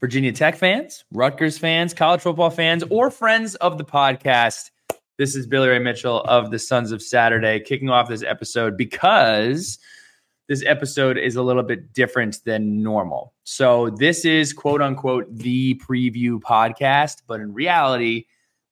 Virginia Tech fans, Rutgers fans, college football fans, or friends of the podcast? This is Billy Ray Mitchell of the Sons of Saturday kicking off this episode because this episode is a little bit different than normal. So, this is quote unquote the preview podcast, but in reality,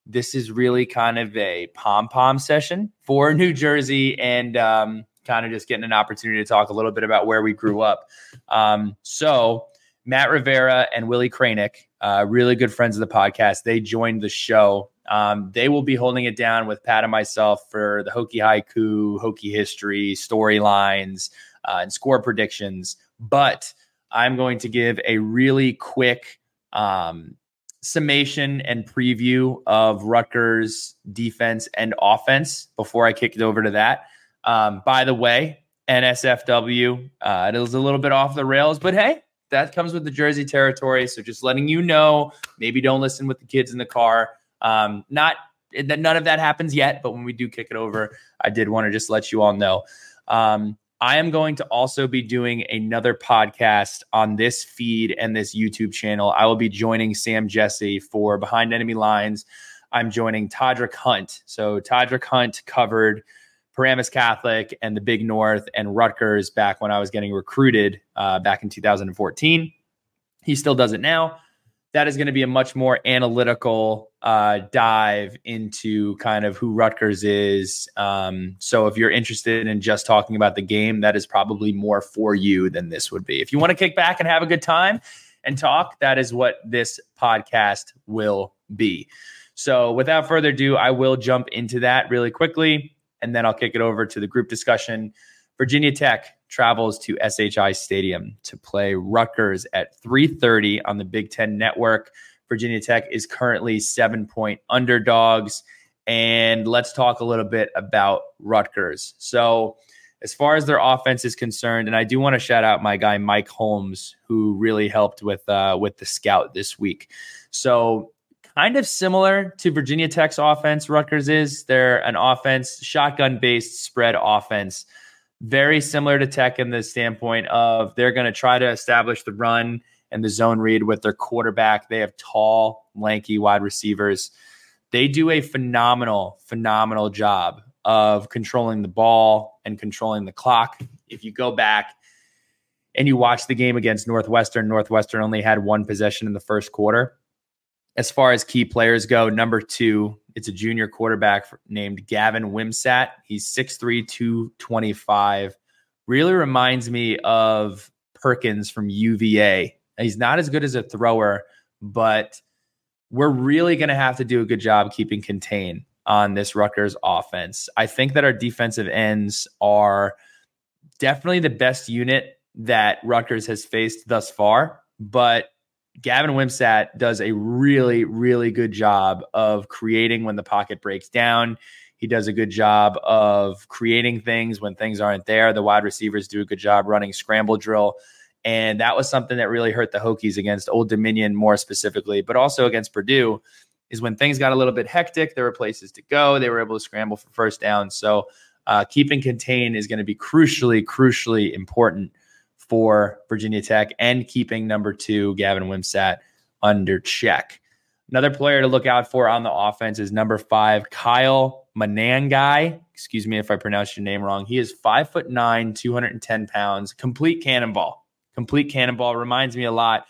this is really kind of a pom pom session for New Jersey and um, kind of just getting an opportunity to talk a little bit about where we grew up. Um, so, Matt Rivera and Willie Krajnik, uh, really good friends of the podcast, they joined the show. Um, they will be holding it down with Pat and myself for the Hokie Haiku, Hokie history, storylines, uh, and score predictions. But I'm going to give a really quick um, summation and preview of Rutgers defense and offense before I kick it over to that. Um, by the way, NSFW, uh, it was a little bit off the rails, but hey, that comes with the Jersey territory. So just letting you know, maybe don't listen with the kids in the car. Um, not that none of that happens yet, but when we do kick it over, I did want to just let you all know. Um, I am going to also be doing another podcast on this feed and this YouTube channel. I will be joining Sam Jesse for Behind Enemy Lines. I'm joining Todrick Hunt. So Todrick Hunt covered Paramus Catholic and the Big North and Rutgers back when I was getting recruited uh, back in 2014. He still does it now. That is going to be a much more analytical uh, dive into kind of who Rutgers is. Um, so if you're interested in just talking about the game, that is probably more for you than this would be. If you want to kick back and have a good time and talk, that is what this podcast will be. So without further ado, I will jump into that really quickly and then I'll kick it over to the group discussion. Virginia Tech travels to SHI Stadium to play Rutgers at 3:30 on the Big 10 network. Virginia Tech is currently 7-point underdogs and let's talk a little bit about Rutgers. So, as far as their offense is concerned, and I do want to shout out my guy Mike Holmes, who really helped with uh, with the scout this week. So kind of similar to Virginia Tech's offense. Rutgers is they're an offense, shotgun based spread offense, very similar to Tech in the standpoint of they're going to try to establish the run and the zone read with their quarterback. They have tall, lanky wide receivers. They do a phenomenal, phenomenal job of controlling the ball and controlling the clock. If you go back and you watch the game against Northwestern, Northwestern only had one possession in the first quarter as far as key players go, number two, it's a junior quarterback named Gavin Wimsatt. He's 6'3, 225. Really reminds me of Perkins from UVA. He's not as good as a thrower, but we're really going to have to do a good job keeping contain on this Rutgers offense. I think that our defensive ends are definitely the best unit that Rutgers has faced thus far, but Gavin Wimsatt does a really, really good job of creating when the pocket breaks down. He does a good job of creating things when things aren't there. The wide receivers do a good job running scramble drill. And that was something that really hurt the Hokies against Old Dominion more specifically, but also against Purdue is when things got a little bit hectic. There were places to go. They were able to scramble for first down. So uh, keeping contain is going to be crucially, crucially important for Virginia Tech and keeping number two, Gavin Wimsatt, under check. Another player to look out for on the offense is number five, Kyle Monangai. Excuse me if I pronounced your name wrong. He is five foot nine, 210 pounds, complete cannonball. Complete cannonball reminds me a lot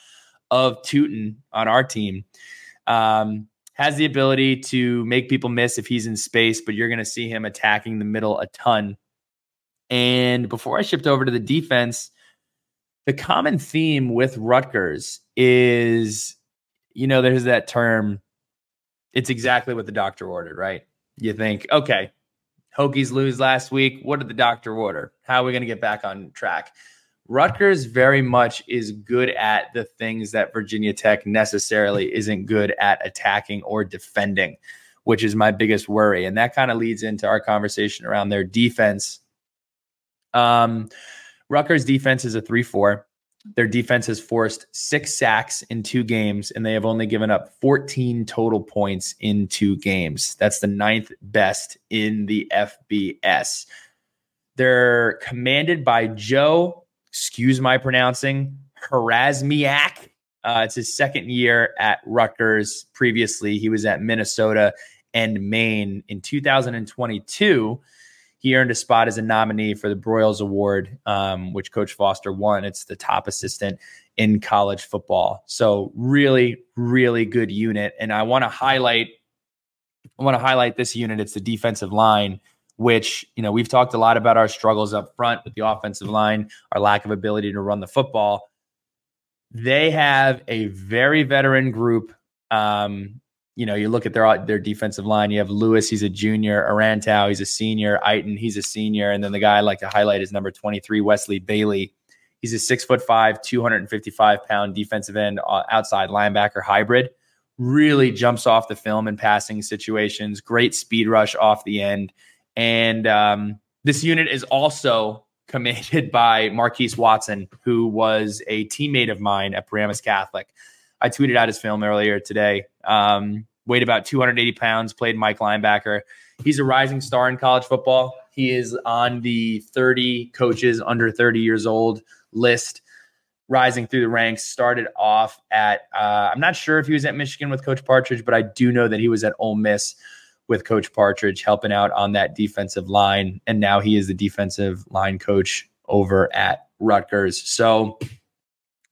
of Tuten on our team. Um, has the ability to make people miss if he's in space, but you're going to see him attacking the middle a ton. And before I shift over to the defense, the common theme with Rutgers is, you know, there's that term, it's exactly what the doctor ordered, right? You think, okay, Hokies lose last week. What did the doctor order? How are we going to get back on track? Rutgers very much is good at the things that Virginia Tech necessarily isn't good at attacking or defending, which is my biggest worry. And that kind of leads into our conversation around their defense. Um, Rutgers defense is a 3 4. Their defense has forced six sacks in two games, and they have only given up 14 total points in two games. That's the ninth best in the FBS. They're commanded by Joe, excuse my pronouncing, Harasymiak. Uh, it's his second year at Rutgers. Previously, he was at Minnesota and Maine. In 2022, he earned a spot as a nominee for the Broyles Award, um, which Coach Foster won. It's the top assistant in college football. So really, really good unit. And I want to highlight, I want to highlight this unit. It's the defensive line, which you know we've talked a lot about our struggles up front with the offensive line, our lack of ability to run the football. They have a very veteran group. Um, you know, you look at their their defensive line. You have Lewis, he's a junior. Arantau, he's a senior. Eiton, he's a senior. And then the guy I like to highlight is number 23, Wesley Bailey. He's a six foot five, 255 pound defensive end uh, outside linebacker hybrid. Really jumps off the film in passing situations. Great speed rush off the end. And um, this unit is also commanded by Marquise Watson, who was a teammate of mine at Paramus Catholic. I tweeted out his film earlier today. Um, weighed about 280 pounds, played Mike linebacker. He's a rising star in college football. He is on the 30 coaches under 30 years old list, rising through the ranks. Started off at, uh, I'm not sure if he was at Michigan with Coach Partridge, but I do know that he was at Ole Miss with Coach Partridge, helping out on that defensive line. And now he is the defensive line coach over at Rutgers. So,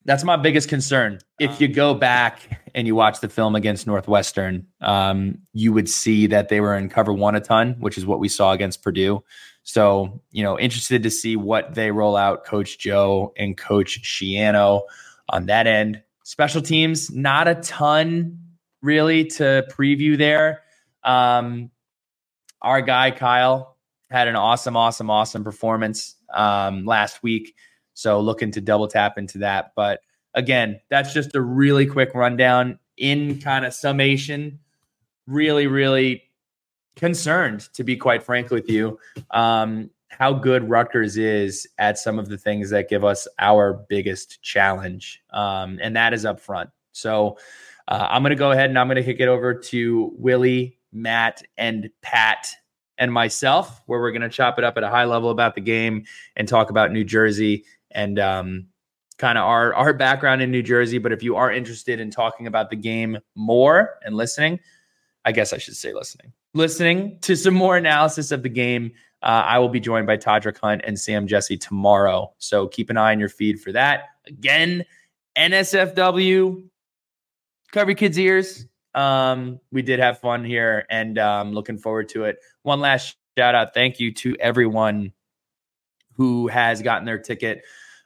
that's my biggest concern. If you go back and you watch the film against Northwestern, um, you would see that they were in cover one a ton, which is what we saw against Purdue. So, you know, interested to see what they roll out, Coach Joe and Coach Schiano on that end. Special teams, not a ton really to preview there. Um, our guy Kyle had an awesome, awesome, awesome performance um, last week. So looking to double tap into that. But again, that's just a really quick rundown in kind of summation. Really, really concerned, to be quite frank with you, um, how good Rutgers is at some of the things that give us our biggest challenge. Um, and that is up front. So uh, I'm going to go ahead and I'm going to kick it over to Willie, Matt, and Pat and myself, where we're going to chop it up at a high level about the game and talk about New Jersey and um, kind of our our background in New Jersey. But if you are interested in talking about the game more and listening, I guess I should say listening, listening to some more analysis of the game. Uh, I will be joined by Todrick Hunt and Sam Jesse tomorrow. So keep an eye on your feed for that. Again, NSFW, cover kids' ears. Um, we did have fun here and um, looking forward to it. One last shout out. Thank you to everyone who has gotten their ticket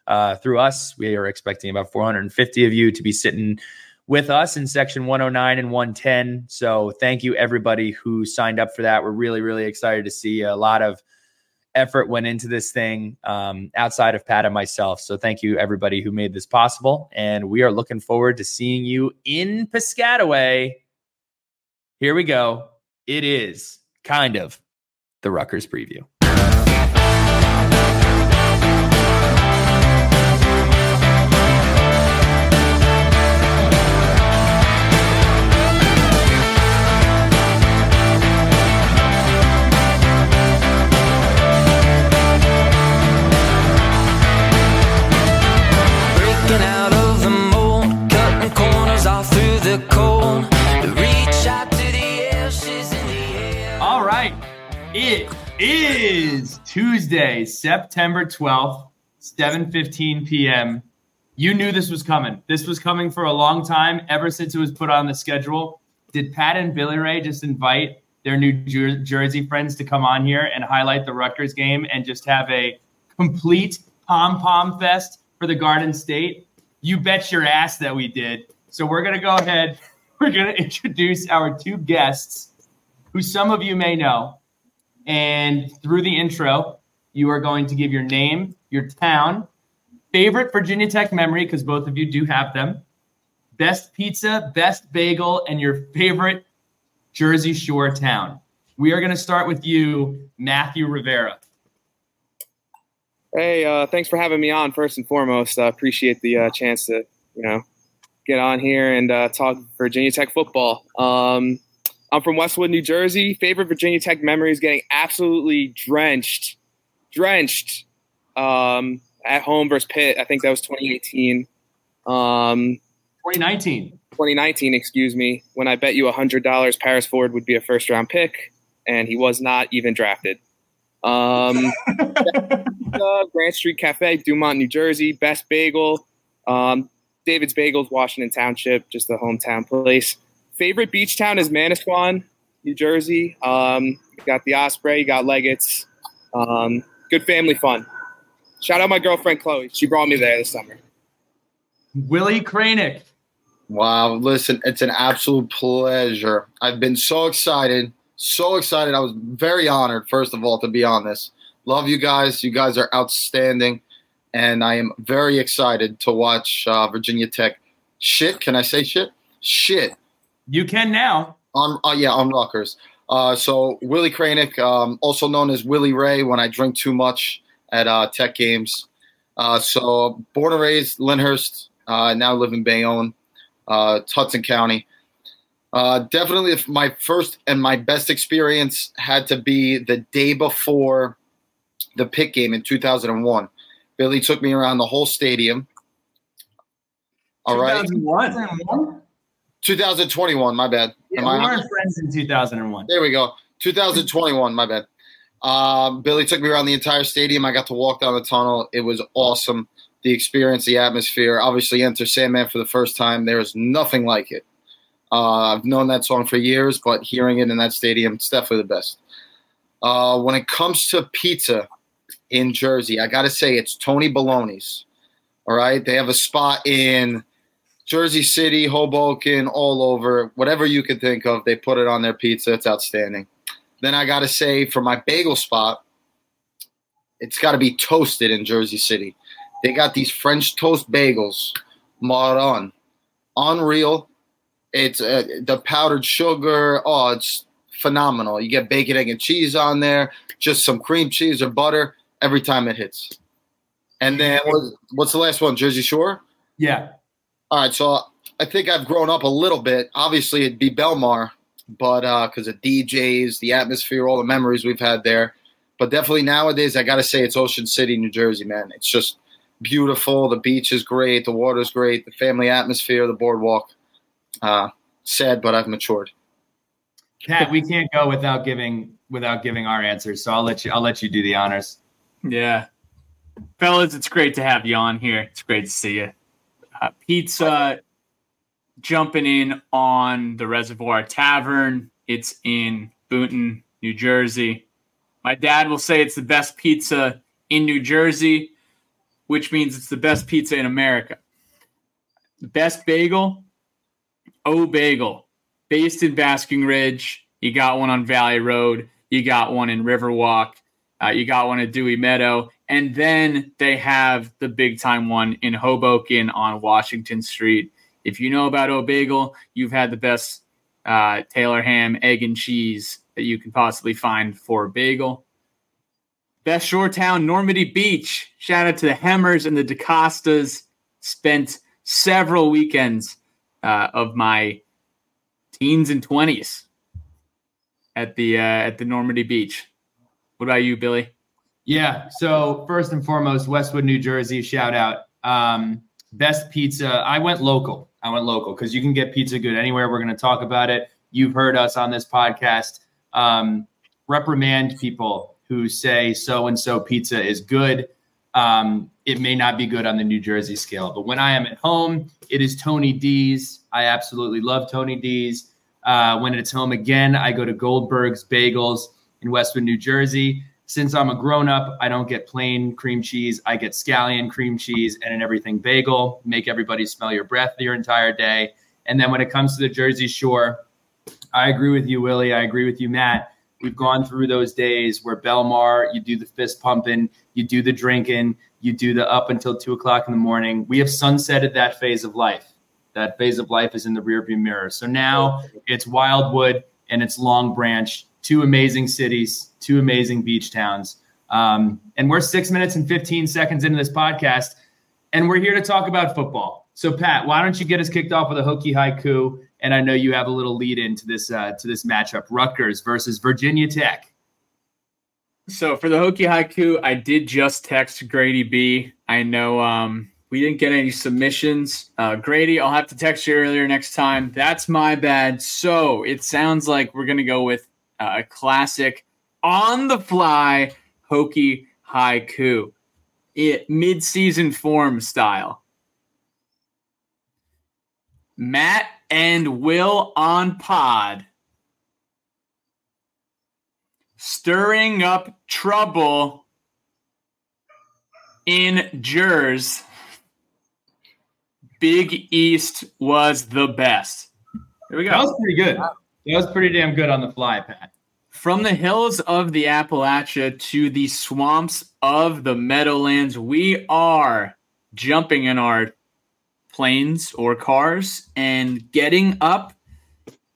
uh, through us. We are expecting about 450 of you to be sitting with us in section 109 and 110. So thank you everybody who signed up for that. We're really, really excited to see a lot of effort went into this thing um, outside of Pat and myself. So thank you everybody who made this possible. And we are looking forward to seeing you in Piscataway. Here we go. It is kind of the Rutgers preview. It is Tuesday, September 12th, 7:15 p.m. You knew this was coming. This was coming for a long time, ever since it was put on the schedule. Did Pat and Billy Ray just invite their New Jer- Jersey friends to come on here and highlight the Rutgers game and just have a complete pom pom fest for the Garden State? You bet your ass that we did. So we're gonna go ahead. We're gonna introduce our two guests, who some of you may know. And through the intro, you are going to give your name, your town, favorite Virginia Tech memory, because both of you do have them. Best pizza, best bagel, and your favorite Jersey Shore town. We are going to start with you, Matthew Rivera. Hey, uh, thanks for having me on. First and foremost, I uh, appreciate the uh, chance to, you know, get on here and uh, talk Virginia Tech football. Um, I'm from Westwood, New Jersey. Favorite Virginia Tech memory is getting absolutely drenched, drenched um, at home versus Pitt. I think that was 2018. Um, 2019. 2019, excuse me. When I bet you $100 Paris Ford would be a first round pick, and he was not even drafted. Um, Grant Street Cafe, Dumont, New Jersey. Best bagel. Um, David's Bagels, Washington Township, just the hometown place favorite beach town is Manasquan, New Jersey. Um, you got the Osprey, you got Leggett's. Um, good family fun. Shout out my girlfriend Chloe. She brought me there this summer. Willie Krajnik. Wow, listen, it's an absolute pleasure. I've been so excited, so excited. I was very honored, first of all, to be on this. Love you guys. You guys are outstanding. And I am very excited to watch uh, Virginia Tech shit. Can I say shit? Shit you can now. On uh, yeah, on Rutgers. Uh, so Willie Krajnik, um, also known as Willie Ray, when I drink too much at uh, Tech games. Uh, so born and raised Lyndhurst, uh, now live in Bayonne, uh, Hudson County. Uh, definitely, my first and my best experience had to be the day before the Pitt game in 2001. Billy took me around the whole stadium. All right. 2001? 2021, my bad. Yeah, we weren't friends in 2001. There we go. 2021, my bad. Um, Billy took me around the entire stadium. I got to walk down the tunnel. It was awesome. The experience, the atmosphere. Obviously, Enter Sandman for the first time. There is nothing like it. Uh, I've known that song for years, but hearing it in that stadium, it's definitely the best. Uh, when it comes to pizza in Jersey, I got to say it's Tony Baloney's. All right. They have a spot in Jersey City, Hoboken, all over, whatever you can think of, they put it on their pizza. It's outstanding. Then I got to say, for my bagel spot, it's got to be toasted in Jersey City. They got these French toast bagels, Maron, unreal. It's uh, the powdered sugar. Oh, it's phenomenal. You get bacon, egg, and cheese on there, just some cream cheese or butter every time it hits. And then what's the last one? Jersey Shore. Yeah. All right, so I think I've grown up a little bit. Obviously, it'd be Belmar, but because uh, of DJs, the atmosphere, all the memories we've had there. But definitely nowadays, I got to say it's Ocean City, New Jersey, man. It's just beautiful. The beach is great. The water's great. The family atmosphere, the boardwalk. Uh, sad, but I've matured. Kat, we can't go without giving without giving our answers. So I'll let you I'll let you do the honors. Yeah, fellas, it's great to have you on here. It's great to see you. Uh, pizza jumping in on the Reservoir Tavern. It's in Boonton, New Jersey. My dad will say it's the best pizza in New Jersey, which means it's the best pizza in America. Best bagel, O Bagel, based in Basking Ridge. You got one on Valley Road. You got one in Riverwalk. Uh, you got one at Dewey Meadow. And then they have the big time one in Hoboken on Washington Street. If you know about O'Bagel, you've had the best uh, Taylor ham, egg, and cheese that you can possibly find for a bagel. Best shore town, Normandy Beach. Shout out to the Hemmers and the DaCostas. Spent several weekends uh, of my teens and twenties at the uh, at the Normandy Beach. What about you, Billy? Yeah. So first and foremost, Westwood, New Jersey, shout out. Um, best pizza. I went local. I went local because you can get pizza good anywhere. We're going to talk about it. You've heard us on this podcast um, reprimand people who say so and so pizza is good. Um, it may not be good on the New Jersey scale, but when I am at home, it is Tony D's. I absolutely love Tony D's. Uh, when it's home again, I go to Goldberg's Bagels in Westwood, New Jersey since I'm a grown up, I don't get plain cream cheese. I get scallion cream cheese and an everything bagel. Make everybody smell your breath your entire day. And then when it comes to the Jersey Shore, I agree with you, Willie. I agree with you, Matt. We've gone through those days where Belmar, you do the fist pumping, you do the drinking, You do the up until two o'clock in the morning. We have sunsetted that phase of life. That phase of life is in the rearview mirror. So now it's Wildwood and it's Long Branch, two amazing cities, two amazing beach towns. Um, and we're six minutes and 15 seconds into this podcast, and we're here to talk about football. So, Pat, why don't you get us kicked off with a Hokie haiku? And I know you have a little lead into this uh, to this matchup: Rutgers versus Virginia Tech. So for the Hokie haiku, I did just text Grady B. I know um, we didn't get any submissions. Uh, Grady, I'll have to text you earlier next time. That's my bad. So it sounds like we're gonna go with uh, a classic on the fly Hokie haiku, it mid season form style. Matt and Will on pod. Stirring up trouble in Jers. Big East was the best. Here we go. That was pretty good. That was pretty damn good on the fly, Pat. From the hills of the Appalachia to the swamps of the Meadowlands, we are jumping in our planes or cars and getting up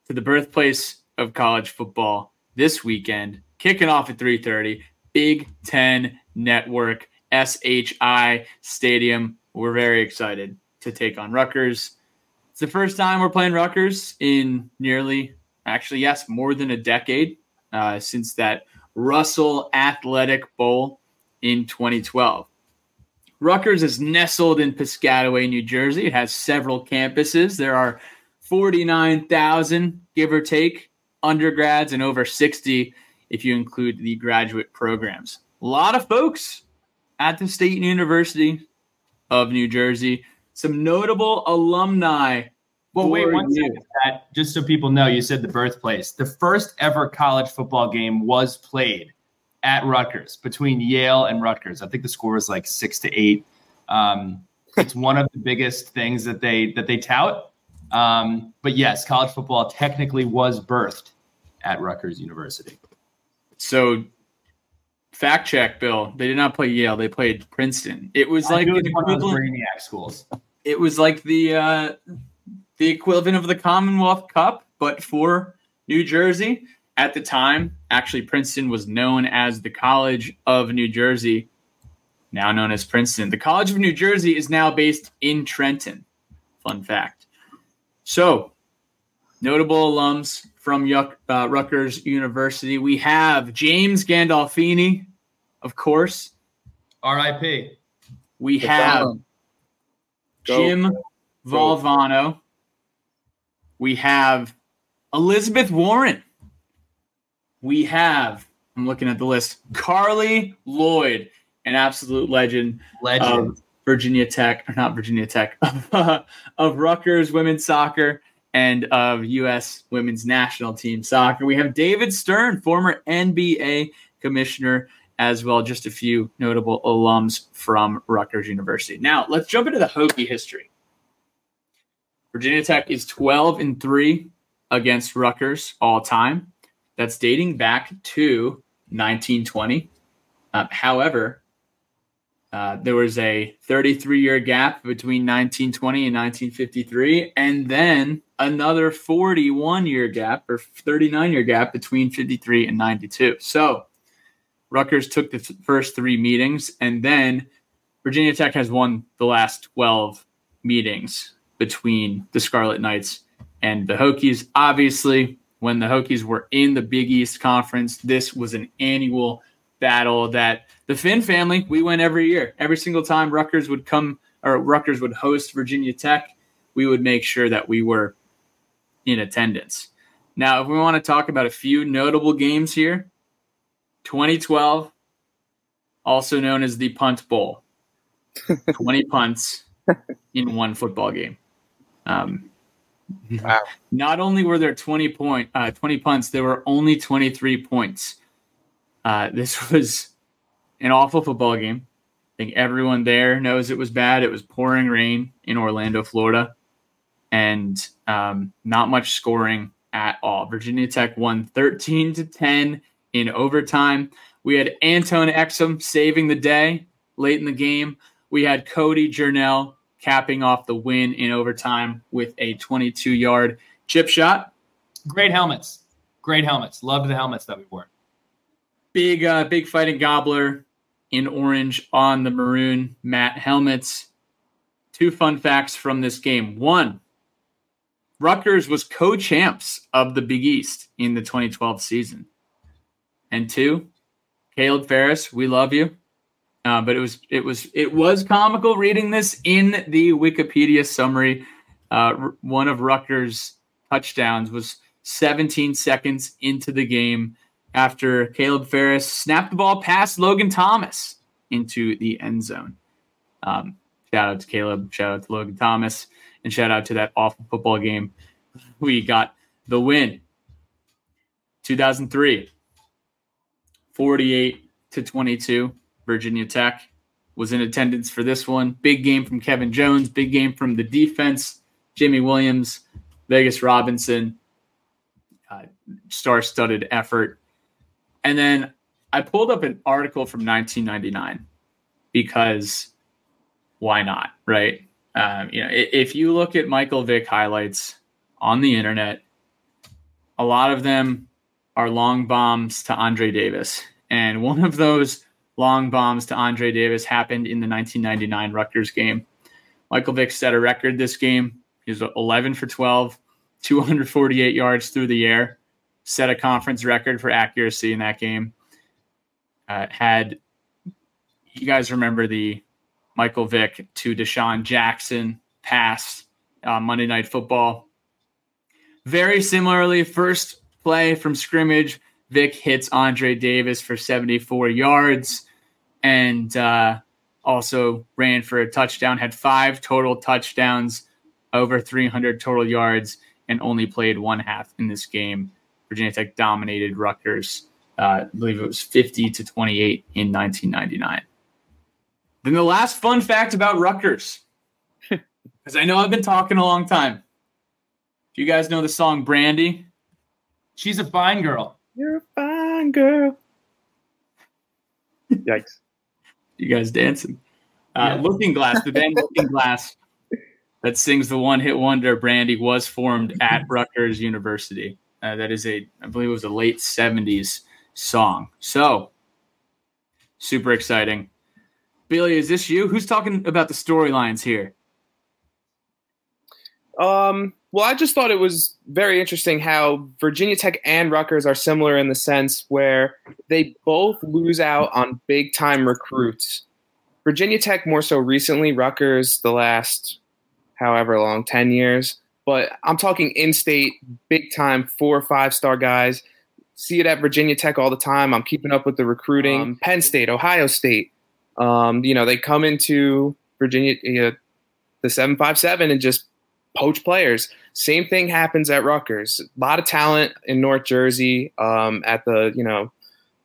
to the birthplace of college football this weekend, kicking off at 3:30, Big 10 Network SHI Stadium. We're very excited to take on Rutgers. It's the first time we're playing Rutgers in nearly, actually, yes, more than a decade uh, since that Russell Athletic Bowl in 2012. Rutgers is nestled in Piscataway, New Jersey. It has several campuses. There are 49,000, give or take, undergrads and over 60 if you include the graduate programs. A lot of folks at the State University of New Jersey. Some notable alumni. Well, wait one second, Pat. Just so people know, you said the birthplace. The first ever college football game was played at Rutgers between Yale and Rutgers. I think the score was like six to eight. Um, it's one of the biggest things that they that they tout. Um, but yes, college football technically was birthed at Rutgers University. So, fact check, Bill. They did not play Yale. They played Princeton. It was like an equivalent. Brainiac schools. It was like the uh, the equivalent of the Commonwealth Cup, but for New Jersey at the time, actually, Princeton was known as the College of New Jersey, now known as Princeton. The College of New Jersey is now based in Trenton. Fun fact. So, notable alums from Yuck, uh, Rutgers University. We have James Gandolfini, of course. R.I.P. We have Jim Valvano. We have Elizabeth Warren we have, I'm looking at the list, Carli Lloyd, an absolute legend. Legend. Of Virginia Tech, or not Virginia Tech, of, uh, of Rutgers women's soccer and of U.S. women's national team soccer. We have David Stern, former NBA commissioner, as well. Just a few notable alums from Rutgers University. Now, let's jump into the Hokie history. Virginia Tech is 12 and 3 against Rutgers all time that's dating back to 1920. Uh, however, uh, there was a 33 year gap between 1920 and 1953, and then another 41 year gap or 39 year gap between 53 and 92. So Rutgers took the th- first three meetings, and then Virginia Tech has won the last 12 meetings between the Scarlet Knights and the Hokies. Obviously, when the Hokies were in the Big East Conference. This was an annual battle that the Finn family, we went every year. Every single time Rutgers would come or Rutgers would host Virginia Tech, we would make sure that we were in attendance. Now, if we want to talk about a few notable games here, 2012, also known as the Punt Bowl, 20 punts in one football game. Um, Wow. Not only were there 20 point uh, 20 punts, there were only 23 points. Uh, this was an awful football game. I think everyone there knows it was bad. It was pouring rain in Orlando, Florida, and um, not much scoring at all. Virginia Tech won 13 to 10 in overtime. We had Antone Exum saving the day late in the game. We had Cody Journell capping off the win in overtime with a 22 yard chip shot. Great helmets. Great helmets. Loved the helmets that we wore. Big, uh, big fighting gobbler in orange on the maroon matte helmets. Two fun facts from this game. One, Rutgers was co-champs of the Big East in the 2012 season. And two, Caleb Farris, we love you. Uh, but it was it was it was comical reading this in the Wikipedia summary. Uh, one of Rutgers' touchdowns was 17 seconds into the game after Caleb Farris snapped the ball past Logan Thomas into the end zone. Um, shout out to Caleb, shout out to Logan Thomas, and shout out to that awful football game. We got the win. 2003, 48 to 22. Virginia Tech was in attendance for this one. Big game from Kevin Jones, big game from the defense. Jimmy Williams, Vegas Robinson, uh, star studded effort. And then I pulled up an article from 1999 because why not, right? Um, you know, if you look at Michael Vick highlights on the internet, a lot of them are long bombs to Andre Davis. And one of those long bombs to Andre Davis happened in the 1999 Rutgers game. Michael Vick set a record this game. He was 11 for 12, 248 yards through the air, set a conference record for accuracy in that game. Uh, had you guys remember the Michael Vick to DeSean Jackson pass uh, Monday Night Football? Very similarly, first play from scrimmage, Vick hits Andre Davis for 74 yards and uh, also ran for a touchdown, had five total touchdowns, over 300 total yards, and only played one half in this game. Virginia Tech dominated Rutgers. Uh, I believe it was 50 to 28 in 1999. Then the last fun fact about Rutgers, because I know I've been talking a long time. Do you guys know the song Brandy? She's a fine girl. You're a fine girl. Yikes. You guys dancing. Uh, Yeah. Looking Glass, the band Looking Glass that sings the one hit wonder Brandy was formed at Rutgers University. Uh, that is a, I believe it was a late 70s song. So, super exciting. Billy, is this you? Who's talking about the storylines here? Um, well, I just thought it was very interesting how Virginia Tech and Rutgers are similar in the sense where they both lose out on big time recruits. Virginia Tech more so recently, Rutgers the last however long, 10 years. But I'm talking in state, big time, four or five star guys. See it at Virginia Tech all the time. I'm keeping up with the recruiting. Um, Penn State, Ohio State. Um, you know, they come into Virginia, you know, the 757 and just poach players. Same thing happens at Rutgers. A lot of talent in North Jersey um, at the you know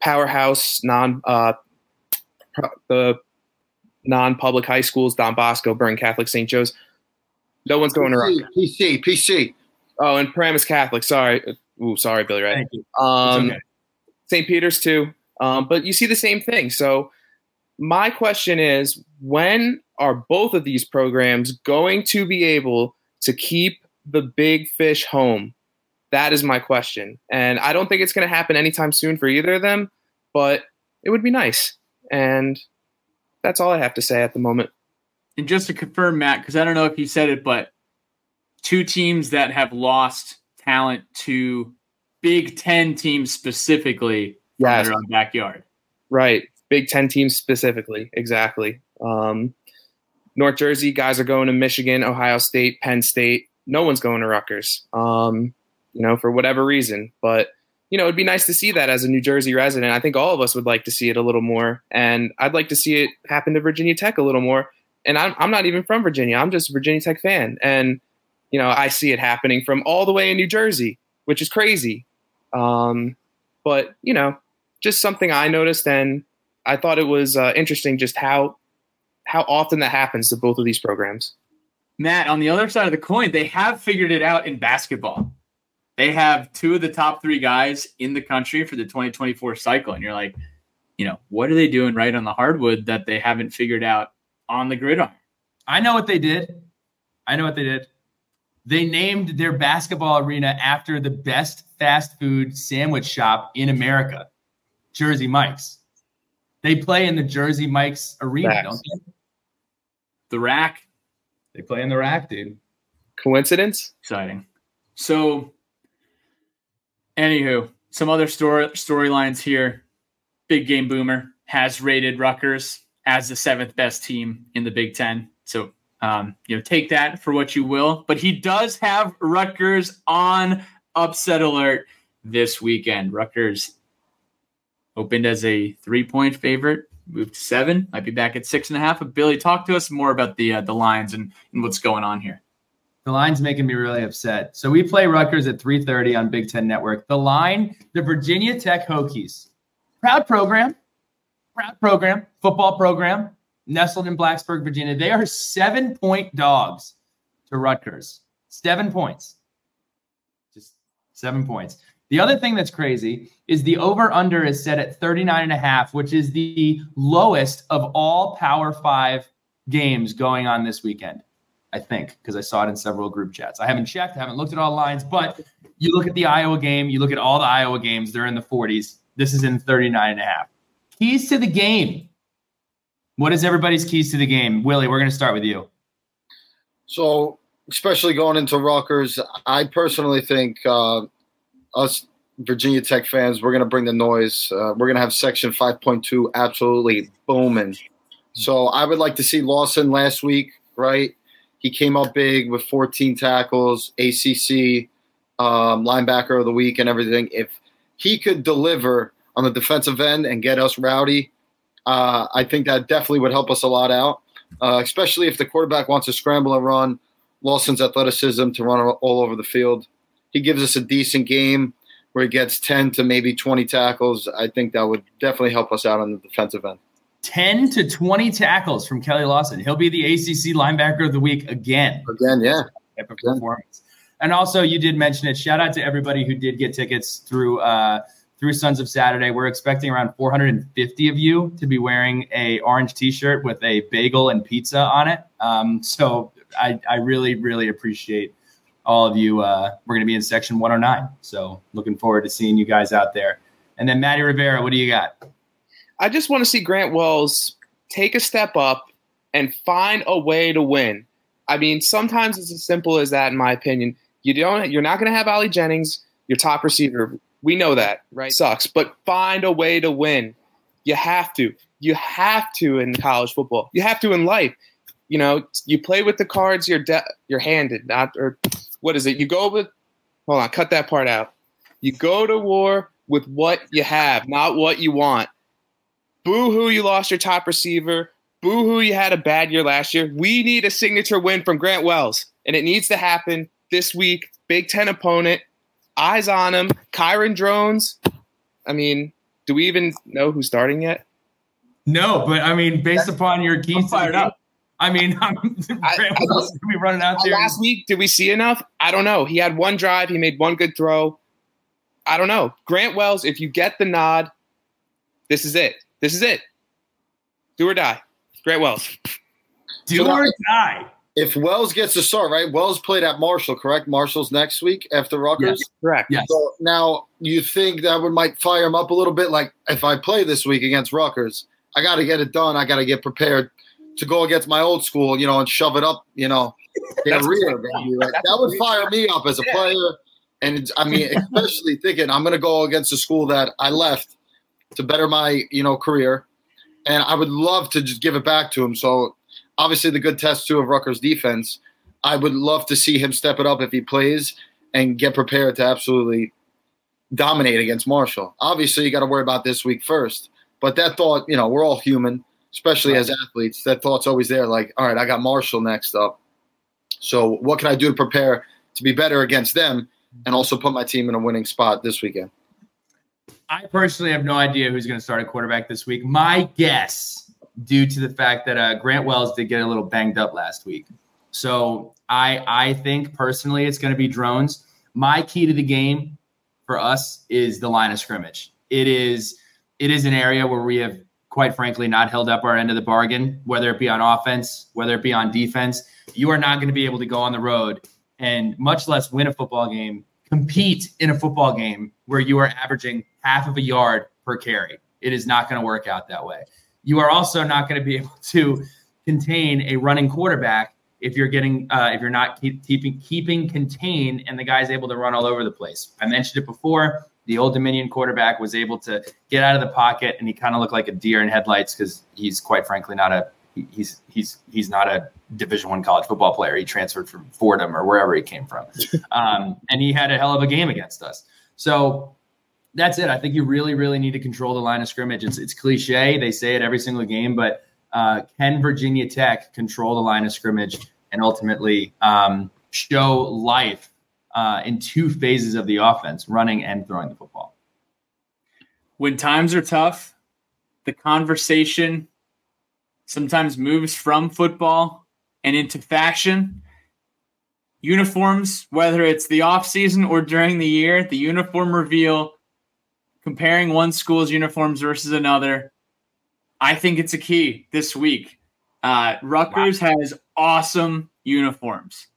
powerhouse non uh, the non public high schools, Don Bosco, Bergen Catholic, St. Joe's. No one's going to Rutgers. PC, PC. Oh, and Paramus Catholic. Sorry, ooh, sorry, Billy. Right. Thank you. Um, okay. St. Peter's too. Um, but you see the same thing. So my question is, when are both of these programs going to be able to keep the big fish home? That is my question. And I don't think it's going to happen anytime soon for either of them, but it would be nice. And that's all I have to say at the moment. And just to confirm, Matt, because I don't know if you said it, but two teams that have lost talent to Big Ten teams specifically from Yes. their own backyard. Right. Big Ten teams specifically. Exactly. Um, North Jersey guys are going to Michigan, Ohio State, Penn State. No one's going to Rutgers, um, you know, for whatever reason. But, you know, it'd be nice to see that as a New Jersey resident. I think all of us would like to see it a little more. And I'd like to see it happen to Virginia Tech a little more. And I'm, I'm not even from Virginia. I'm just a Virginia Tech fan. And, you know, I see it happening from all the way in New Jersey, which is crazy. Um, but, you know, just something I noticed, and I thought it was uh, interesting just how how often that happens to both of these programs. Matt, on the other side of the coin, they have figured it out in basketball. They have two of the top three guys in the country for the 2024 cycle. And you're like, you know, what are they doing right on the hardwood that they haven't figured out on the gridiron? I know what they did. I know what they did. They named their basketball arena after the best fast food sandwich shop in America, Jersey Mike's. They play in the Jersey Mike's arena, Facts. don't they? The rack, They play in the rack, dude. Coincidence? exciting. So, anywho, some other story storylines here. Big Game Boomer has rated Rutgers as the seventh best team in the Big Ten. So, um, you know, take that for what you will. But he does have Rutgers on upset alert this weekend. Rutgers opened as a three-point favorite, moved to seven, might be back at six and a half. But Billy, talk to us more about the uh, the lines and, and what's going on here. The line's making me really upset. So we play Rutgers at 3:30 on Big Ten Network. The line, the Virginia Tech Hokies, proud program, proud program, football program, nestled in Blacksburg, Virginia. They are seven point dogs to Rutgers. Seven points. Just seven points. The other thing that's crazy is the over under is set at 39 and a half, which is the lowest of all Power Five games going on this weekend. I think, because I saw it in several group chats. I haven't checked, I haven't looked at all lines, but you look at the Iowa game, you look at all the Iowa games, they're in the 40s. This is in 39 and a half. Keys to the game. What is everybody's keys to the game? Willie, we're going to start with you. So, especially going into Rutgers, I personally think uh, us Virginia Tech fans, we're going to bring the noise. Uh, we're going to have Section 5.2 absolutely booming. So, I would like to see Lawson last week, right? He came up big with 14 tackles, ACC um, linebacker of the week, and everything. If he could deliver on the defensive end and get us rowdy, uh, I think that definitely would help us a lot out, uh, especially if the quarterback wants to scramble and run. Lawson's athleticism to run all over the field. He gives us a decent game where he gets 10 to maybe 20 tackles. I think that would definitely help us out on the defensive end. 10 to 20 tackles from Keli Lawson. He'll be the ACC linebacker of the week again. Again, yeah. type of performance. And also, you did mention it. Shout out to everybody who did get tickets through uh, through Sons of Saturday. We're expecting around 450 of you to be wearing a orange T-shirt with a bagel and pizza on it. Um, so I, I really really appreciate all of you. Uh, we're going to be in section 109. So looking forward to seeing you guys out there. And then Matty Rivera, what do you got? I just want to see Grant Wells take a step up and find a way to win. I mean, sometimes it's as simple as that, in my opinion. You don't. You're not going to have Ali Jennings, your top receiver. We know that, right? Sucks, but find a way to win. You have to. You have to in college football. You have to in life. You know, you play with the cards you're de- you're handed. Not or what is it? You go with. Hold on, cut that part out. You go to war with what you have, not what you want. Boo hoo, you lost your top receiver. Boo hoo, you had a bad year last year. We need a signature win from Grant Wells, and it needs to happen this week. Big Ten opponent, eyes on him. Kyron Drones. I mean, do we even know who's starting yet? No, but I mean, based upon your keys, I'm fired up. I mean, I'm I- Grant Wells gonna be running out Uh, there. Last week, did we see enough? I don't know. He had one drive. He made one good throw. I don't know. Grant Wells, if you get the nod, this is it. This is it. Do or die. Grant Wells. Do So or that- die. If Wells gets to start, right? Wells played at Marshall, correct? Marshall's next week after Rutgers. Correct. Yes. So now you think that would might fire him up a little bit? Like if I play this week against Rutgers, I got to get it done. I got to get prepared to go against my old school, you know, and shove it up, you know, their rear. Baby. Like, that would fire me up as a Yeah. player. And it's, I mean, especially thinking I'm going to go against the school that I left to better my, you know, career, and I would love to just give it back to him. So obviously the good test too of Rutgers defense. I would love to see him step it up if he plays and get prepared to absolutely dominate against Marshall. Obviously, you got to worry about this week first. But that thought, you know, we're all human, especially as athletes. That thought's always there. Like, all right, I got Marshall next up. So what can I do to prepare to be better against them and also put my team in a winning spot this weekend? I personally have no idea who's going to start a quarterback this week. My guess, due to the fact that uh, Grant Wells did get a little banged up last week, so I I think personally it's going to be Drones. My key to the game for us is the line of scrimmage. It is it is an area where we have, quite frankly, not held up our end of the bargain, whether it be on offense, whether it be on defense. You are not going to be able to go on the road and, much less win a football game, compete in a football game where you are averaging half of a yard per carry. It is not going to work out that way. You are also not going to be able to contain a running quarterback if you're getting uh, if you're not keep, keeping keeping contained and the guy's able to run all over the place. I mentioned it before the Old Dominion quarterback was able to get out of the pocket and he kind of looked like a deer in headlights because he's quite frankly not a he's he's he's not a division one college football player. He transferred from fordham or wherever he came from. Um, and he had a hell of a game against us. So that's it. I think you really really need to control the line of scrimmage. It's, it's cliche. They say it every single game but uh, can virginia tech control the line of scrimmage and ultimately um, show life uh, in two phases of the offense, running and throwing the football. When times are tough, the conversation sometimes moves from football and into fashion. Uniforms, whether it's the off season or during the year, the uniform reveal, comparing one school's uniforms versus another, I think it's a key this week. Uh, Rutgers wow. has awesome uniforms.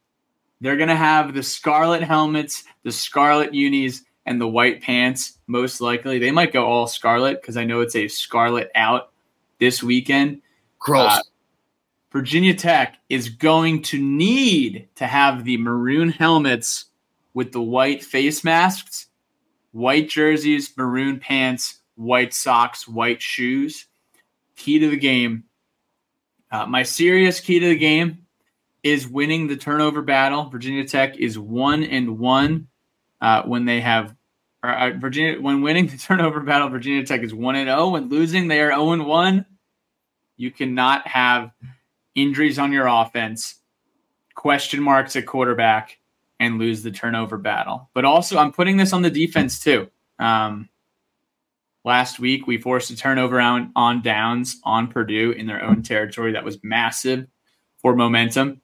They're going to have the scarlet helmets, the scarlet unis, and the white pants, most likely. They might go all scarlet because I know it's a scarlet out this weekend. Gross. Uh, Virginia Tech is going to need to have the maroon helmets with the white face masks, white jerseys, maroon pants, white socks, white shoes. Key to the game. Uh, my serious key to the game is winning the turnover battle. Virginia Tech is one and one uh, when they have uh, Virginia when winning the turnover battle. Virginia Tech is one and zero. Oh. When losing, they are zero and one. You cannot have injuries on your offense, question marks at quarterback, and lose the turnover battle. But also, I'm putting this on the defense too. Um, last week, we forced a turnover on, on downs on Purdue in their own territory. That was massive for momentum.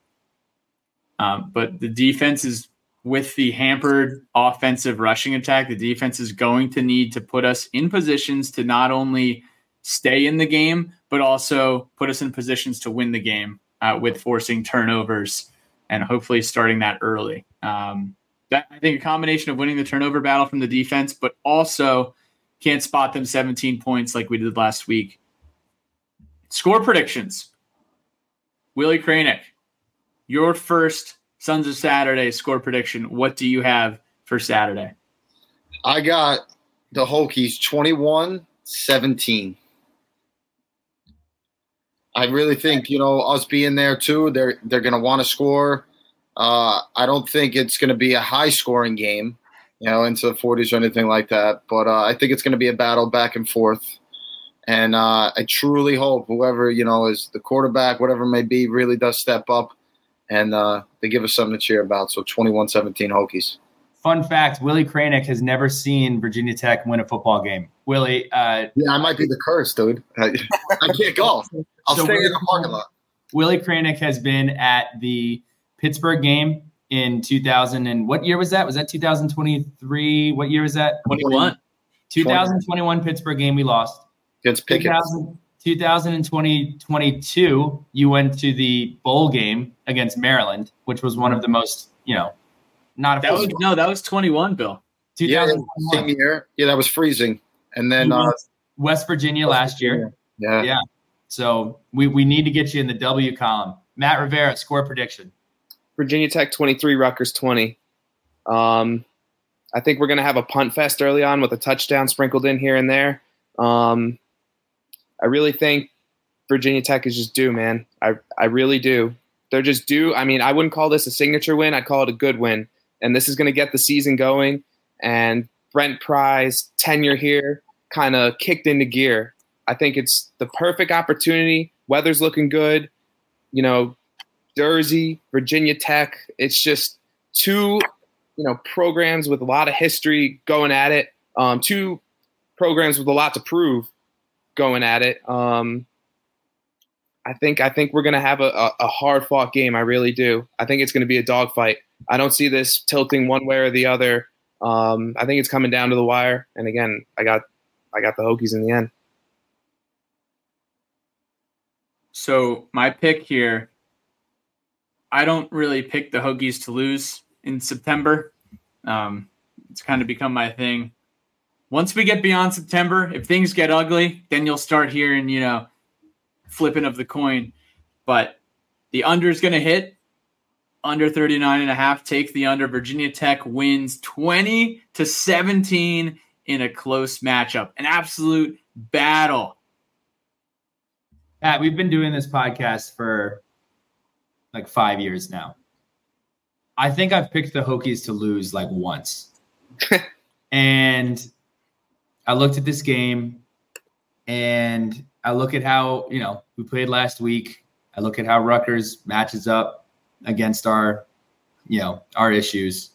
Um, but the defense is with the hampered offensive rushing attack. The defense is going to need to put us in positions to not only stay in the game, but also put us in positions to win the game uh, with forcing turnovers and hopefully starting that early. Um, that I think a combination of winning the turnover battle from the defense, but also can't spot them 17 points like we did last week. Score predictions. Willie Krajnik, your first Sons of Saturday score prediction. What do you have for Saturday? I got the Hokies 21 17. I really think, you know, us being there too, they're they're going to want to score. Uh, I don't think it's going to be a high scoring game, you know, into the 40s or anything like that. But uh, I think it's going to be a battle back and forth. And uh, I truly hope whoever, you know, is the quarterback, whatever it may be, really does step up and uh, they give us something to cheer about. So 21-17 Hokies. Fun fact: Willie Krajnik has never seen Virginia Tech win a football game. Willie, uh, yeah, I might be the curse, dude. I, I can't golf. I'll so stay Willie, in the parking lot. Willie Krajnik has been at the Pittsburgh game in 2000 and what year was that? Was that 2023? What year was that? 21. 2021 Pittsburgh game we lost. Against Pickett. 2020 22, you went to the bowl game against Maryland, which was one of the most, you know, not a that was, no, that was 21, Bill. Yeah, same year. Yeah, that was freezing. And then uh, West Virginia West last Virginia. year. Yeah. Yeah. So we, we need to get you in the W column. Matt Rivera, score prediction. Virginia Tech 23, Rutgers 20. Um, I think we're going to have a punt fest early on with a touchdown sprinkled in here and there. Um, I really think Virginia Tech is just due, man. I I really do. They're just due. I mean, I wouldn't call this a signature win. I'd call it a good win. And this is going to get the season going. And Brent Pry's tenure here kind of kicked into gear. I think it's the perfect opportunity. Weather's looking good. You know, Jersey, Virginia Tech. It's just two, you know, programs with a lot of history going at it. Um, two programs with a lot to prove going at it. Um, I think I think we're going to have a, a, a hard fought game. I really do. I think it's going to be a dogfight. I don't see this tilting one way or the other. Um, I think it's coming down to the wire. And again, I got I got the Hokies in the end. So my pick here, I don't really pick the Hokies to lose in September. Um, it's kind of become my thing. Once we get beyond September, if things get ugly, then you'll start hearing, you know, flipping of the coin. But the under is going to hit under 39 and a half. Take the under. Virginia Tech wins 20 to 17 in a close matchup. An absolute battle. Pat, we've been doing this podcast for like five years now. I think I've picked the Hokies to lose like once. and I looked at this game and I look at how, you know, we played last week. I look at how Rutgers matches up against our, you know, our issues.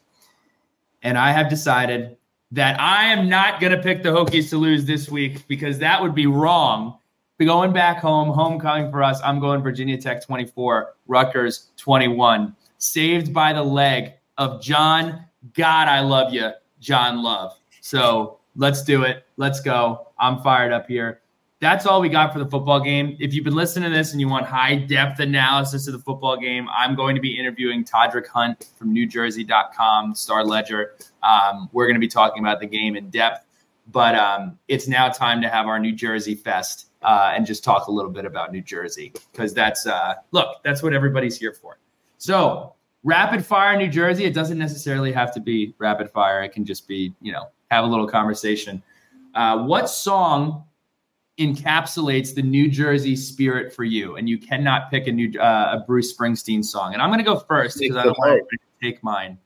And I have decided that I am not going to pick the Hokies to lose this week because that would be wrong. Going back home, homecoming for us, I'm going Virginia Tech 24, Rutgers 21. Saved by the leg of John. God, I love you, John Love. So let's do it. Let's go. I'm fired up here that's all we got for the football game. If you've been listening to this and you want high depth analysis of the football game, I'm going to be interviewing Todrick Hunt from NewJersey.com, Star Ledger. Um, we're going to be talking about the game in depth, but um, it's now time to have our New Jersey Fest uh, and just talk a little bit about New Jersey because that's uh, look, that's what everybody's here for. So, rapid fire New Jersey. It doesn't necessarily have to be rapid fire. It can just be you know have a little conversation. Uh, what song encapsulates the New Jersey spirit for you, and you cannot pick a new uh, a Bruce Springsteen song. And I'm going to go first because I don't want to take mine.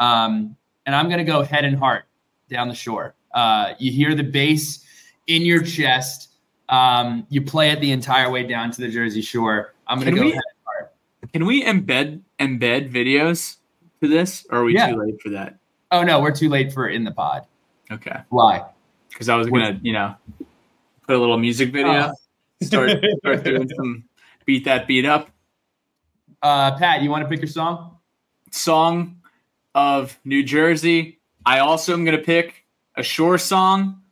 Um, and I'm going to go Head and Heart down the shore. Uh, you hear the bass in your chest. Um, you play it the entire way down to the Jersey Shore. I'm going to go we, Head and Heart. Can we embed embed videos to this, or are we yeah. too late for that? Oh no, we're too late for in the pod. Okay. Why? Because I was gonna, you know, put a little music video, oh. start start doing some beat that beat up. Uh, Pat, you want to pick your song? Song of New Jersey. I also am going to pick a shore song.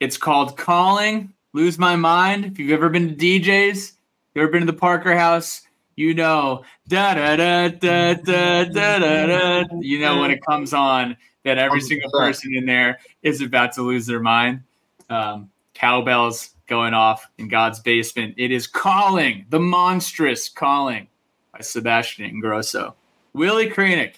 It's called "Calling." Lose my mind. If you've ever been to D'Jais, you ever been to the Parker House, you know da da da da da da da. da. You know when it comes on that every single person in there is about to lose their mind. Um, cowbells going off in God's basement. It is calling, the monstrous calling by Sebastian Ingrosso. Willie Krajnik.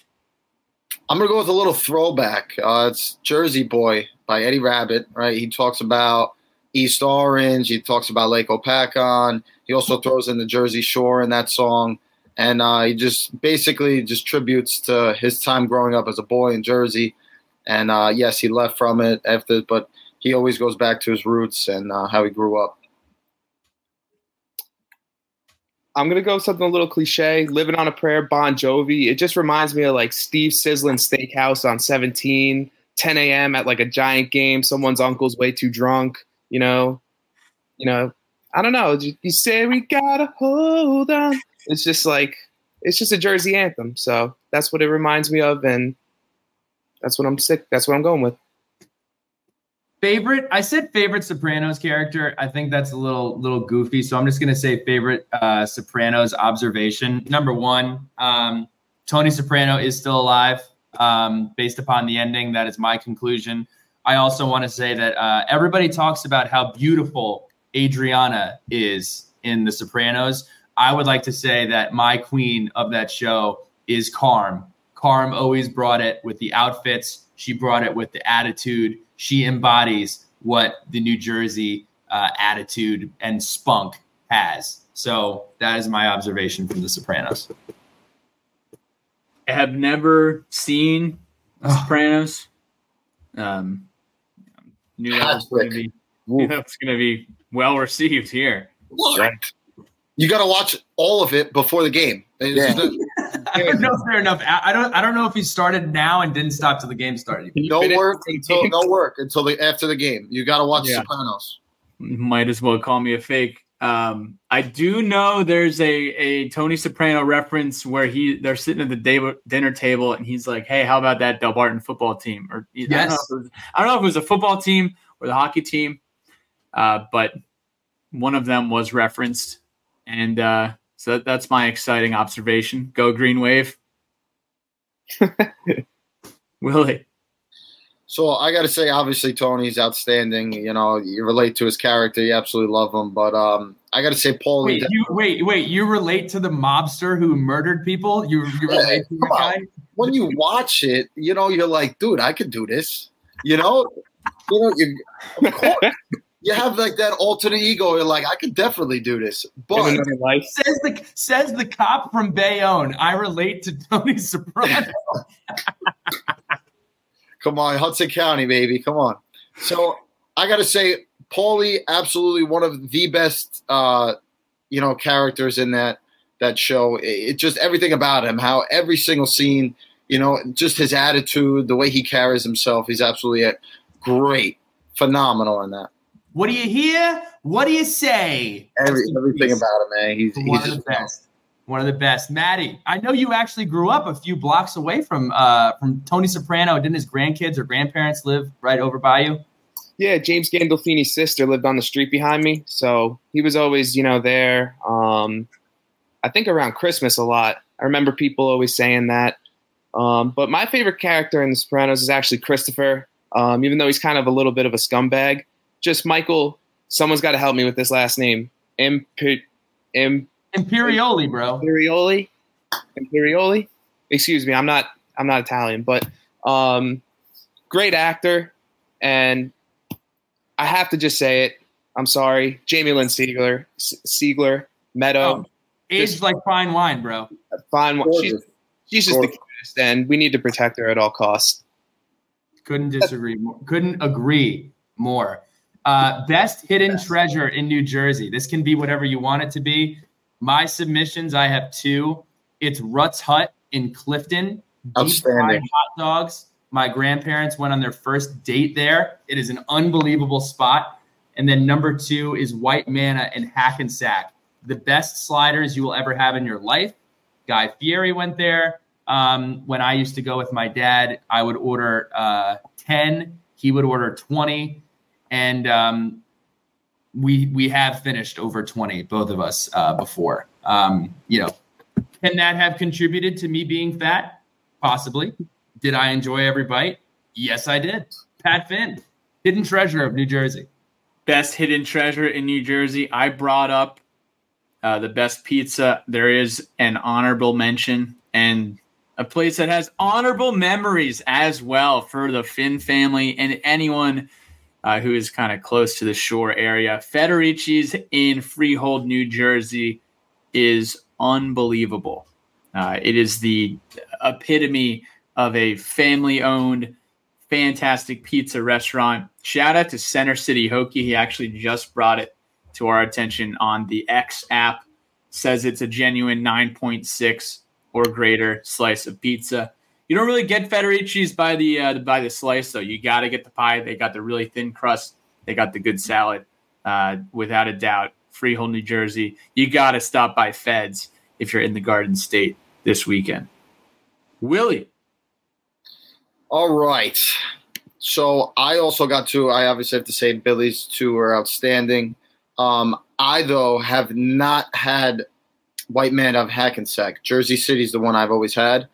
I'm gonna go with a little throwback. Uh, it's Jersey Boy by Eddie Rabbitt. Right, he talks about East Orange. He talks about Lake Hopatcong. He also throws in the Jersey Shore in that song, and uh, he just basically just tributes to his time growing up as a boy in Jersey. And uh, yes, he left from it after, but he always goes back to his roots and uh, how he grew up. I'm gonna go something a little cliche. Living on a Prayer, Bon Jovi. It just reminds me of like Steve Sizzlin Steakhouse on 17, 10 a.m. at like a giant game. Someone's uncle's way too drunk. You know, you know. I don't know. You say we gotta hold on. It's just like it's just a Jersey anthem. So that's what it reminds me of, and that's what I'm sick. That's what I'm going with. Favorite i said favorite sopranos character. I think that's a little little goofy so i'm just going to say favorite uh, sopranos observation. Number one um, tony soprano is still alive um, based upon the ending. That is my conclusion. I also want to say that uh, everybody talks about how beautiful adriana is in the sopranos i would like to say that my queen of that show is carm carm always brought it with the outfits she brought it with the attitude she embodies what the New Jersey uh, attitude and spunk has. So that is my observation from The Sopranos. I have never seen The Sopranos. Um, knew that was going to be knew that was going to be well received here. What? You got to watch all of it before the game. Yeah. I don't know if fair enough. I don't. I don't know if he started now and didn't stop till the game started. No work until no work until the after the game. You got to watch yeah. Sopranos. Might as well call me a fake. Um, I do know there's a a Tony Soprano reference where he they're sitting at the day, dinner table and he's like, "Hey, how about that Delbarton football team?" Or yes. I don't, was, I don't know if it was a football team or the hockey team, uh, but one of them was referenced, and uh, so that, that's my exciting observation. Go Green Wave, Willie. So I got to say, obviously Tony's outstanding. You know, you relate to his character, you absolutely love him. But um, I got to say, Paulie. Wait, you wait, wait. You relate to the mobster who murdered people? You you Yeah, relate to come the guy? when you watch it, you know, you're like, dude, I could do this. You know, you know, you, of course, you have like that alternate ego. You're like, I could definitely do this. But life. Says the says the cop from Bayonne. I relate to Tony Soprano. come on, Hudson County, baby, come on. So I got to say, Paulie, absolutely one of the best, uh, you know, characters in that that show. It, it just everything about him, how every single scene, you know, just his attitude, the way he carries himself, he's absolutely a great, phenomenal in that. What do you hear? What do you say? Every, everything peace. about him, man. He's, one he's of the just best. One of the best. Maddie, I know you actually grew up a few blocks away from uh, from Tony Soprano. Didn't his grandkids or grandparents live right over by you? Yeah, James Gandolfini's sister lived on the street behind me, so he was always, you know, there. Um, I think around Christmas a lot. I remember people always saying that. Um, but my favorite character in The Sopranos is actually Christopher, um, even though he's kind of a little bit of a scumbag. Just Michael. Someone's got to help me with this last name. Imp- Im- Imperioli, bro. Imperioli. Imperioli. Excuse me, I'm not. I'm not Italian, but um, great actor, and I have to just say it. I'm sorry, Jamie Lynn Sigler. S- Sigler, Meadow, Oh, aged like fine wine, bro. fine. She's, she's just the cutest, and we need to protect her at all costs. Couldn't disagree. More. Couldn't agree more. Uh, best hidden treasure in New Jersey. This can be whatever you want it to be. My submissions, I have two. It's Rutt's Hut in Clifton. Deep Outstanding. fried hot dogs. My grandparents went on their first date there. It is an unbelievable spot. And then number two is White Manna in Hackensack. The best sliders you will ever have in your life. Guy Fieri went there. Um, when I used to go with my dad, I would order uh, 10, he would order 20. And um, we we have finished over 20, both of us, uh, before. Um, you know, can that have contributed to me being fat? Possibly. Did I enjoy every bite? Yes, I did. Pat Finn, hidden treasure of New Jersey. best hidden treasure in New Jersey. I brought up uh, the best pizza. There is an honorable mention and a place that has honorable memories as well for the Finn family and anyone uh, who is kind of close to the shore area. Federici's in Freehold, New Jersey is unbelievable. Uh, it is the epitome of a family owned fantastic pizza restaurant. Shout out to Center City Hokie. He actually just brought it to our attention on the X app. Says it's a genuine 9.6 or greater slice of pizza. You don't really get Federici's by the uh, by the slice though. You got to get the pie. They got the really thin crust. They got the good salad. Uh, without a doubt, Freehold, New Jersey. You got to stop by Feds if you're in the Garden State this weekend. Willie, All right. So I also got two. I obviously have to say Billy's two are outstanding. Um, I though have not had White Man of Hackensack. Jersey City's the one I've always had,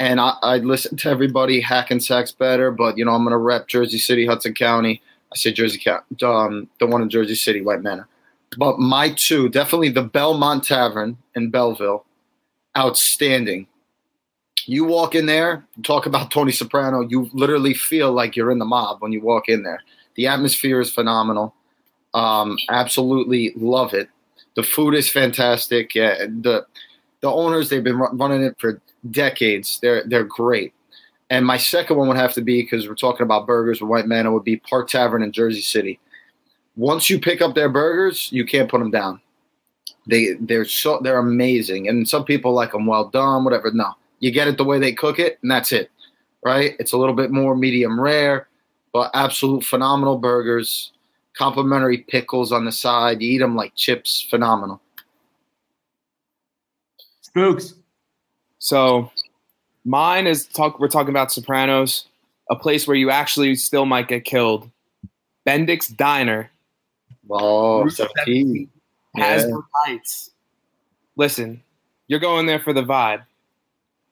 and I, I listen to everybody. hacking Hackensack's better, but you know I'm gonna rep Jersey City, Hudson County. I say Jersey County, um, the one in Jersey City, White Mana. But my two, definitely the Belmont Tavern in Belleville, outstanding. You walk in there, talk about Tony Soprano, you literally feel like you're in the mob when you walk in there. The atmosphere is phenomenal. Um, absolutely love it. The food is fantastic. Yeah, the the owners they've been running it for decades. They're they're great. And my second one would have to be because we're talking about burgers with White Man. It would be Park Tavern in Jersey City. Once you pick up their burgers, you can't put them down. They they're so they're amazing. And some people like them well done, whatever. No, you get it the way they cook it, and that's it. Right? It's a little bit more medium rare, but absolute phenomenal burgers. Complimentary pickles on the side. You eat them like chips. Phenomenal. Spooks. So mine is talk. We're talking about Sopranos, a place where you actually still might get killed. Bendix Diner, Oh, Route 17. Yeah. Hasbrouck Heights. Listen, you're going there for the vibe.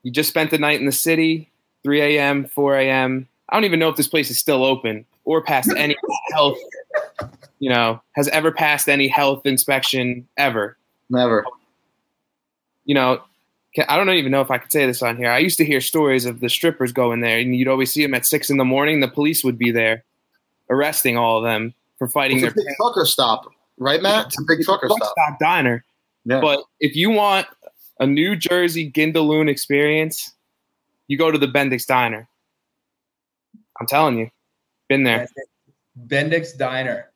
You just spent the night in the city, 3 a.m., 4 a.m. I don't even know if this place is still open or past any health, you know, has ever passed any health inspection ever. Never. You know, I don't even know if I could say this on here. I used to hear stories of the strippers going there, and you'd always see them at six in the morning. The police would be there, arresting all of them for fighting It's a their big trucker stop, right, Matt? It's a big trucker Bus stop. stop diner. Yeah. But if you want a New Jersey Gindaloon experience, you go to the Bendix Diner. I'm telling you, been there. Bendix Diner.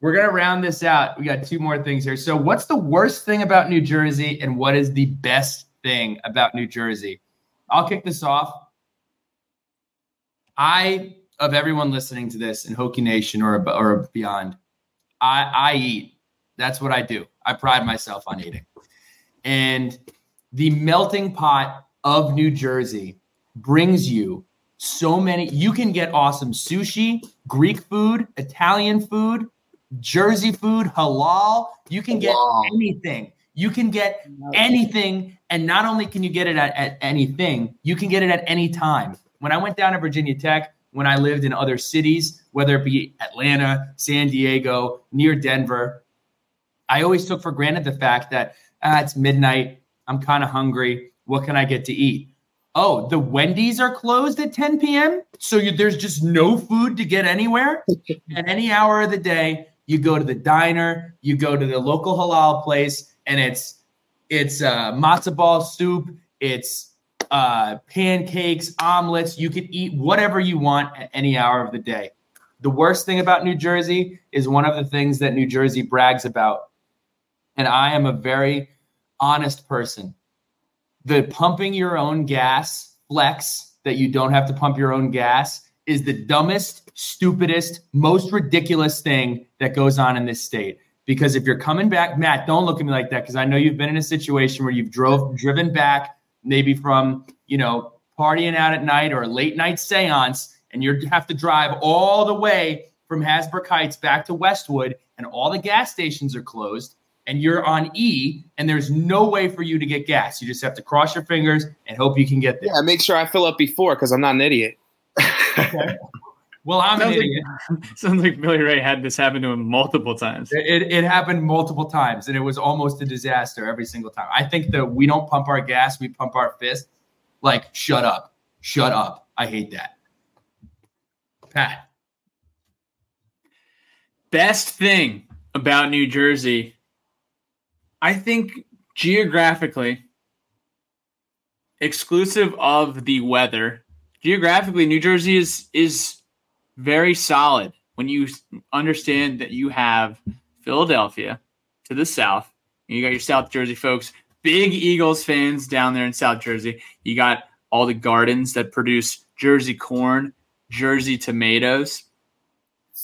We're gonna round this out. We got two more things here. So, what's the worst thing about New Jersey, and what is the best thing about New Jersey? I'll kick this off. I, of everyone listening to this in Hokie Nation or or beyond, I I eat. That's what I do. I pride myself on eating, and the melting pot of New Jersey brings you so many. You can get awesome sushi, Greek food, Italian food, Jersey food, halal. You can get Wow. anything. You can get anything. And not only can you get it at, at anything, you can get it at any time. When I went down to Virginia Tech, when I lived in other cities, whether it be Atlanta, San Diego, near Denver, I always took for granted the fact that ah, it's midnight. I'm kind of hungry. What can I get to eat? Oh, the Wendy's are closed at 10 p.m. So you, there's just no food to get anywhere. At any hour of the day, you go to the diner, you go to the local halal place, and it's it's uh, matzo ball soup, it's uh, pancakes, omelets. You can eat whatever you want at any hour of the day. The worst thing about New Jersey is one of the things that New Jersey brags about, and I am a very honest person the pumping your own gas flex that you don't have to pump your own gas is the dumbest, stupidest, most ridiculous thing that goes on in this state. Because if you're coming back, Matt, don't look at me like that because I know you've been in a situation where you've drove driven back maybe from you know partying out at night or a late night seance, and you have to drive all the way from Hasbrouck Heights back to Westwood, and all the gas stations are closed and you're on E, and there's no way for you to get gas. You just have to cross your fingers and hope you can get there. Yeah, make sure I fill up before because I'm not an idiot. Well, I'm an Sounds like- Sounds like Billy Ray had this happen to him multiple times. It, it, it happened multiple times, and it was almost a disaster every single time. I think that we don't pump our gas, we pump our fist. Like, shut up. Shut up. I hate that. Pat. Best thing about New Jersey, I think geographically, exclusive of the weather, geographically, New Jersey is is very solid when you understand that you have Philadelphia to the south. and You got your South Jersey folks, big Eagles fans down there in South Jersey. You got all the gardens that produce Jersey corn, Jersey tomatoes.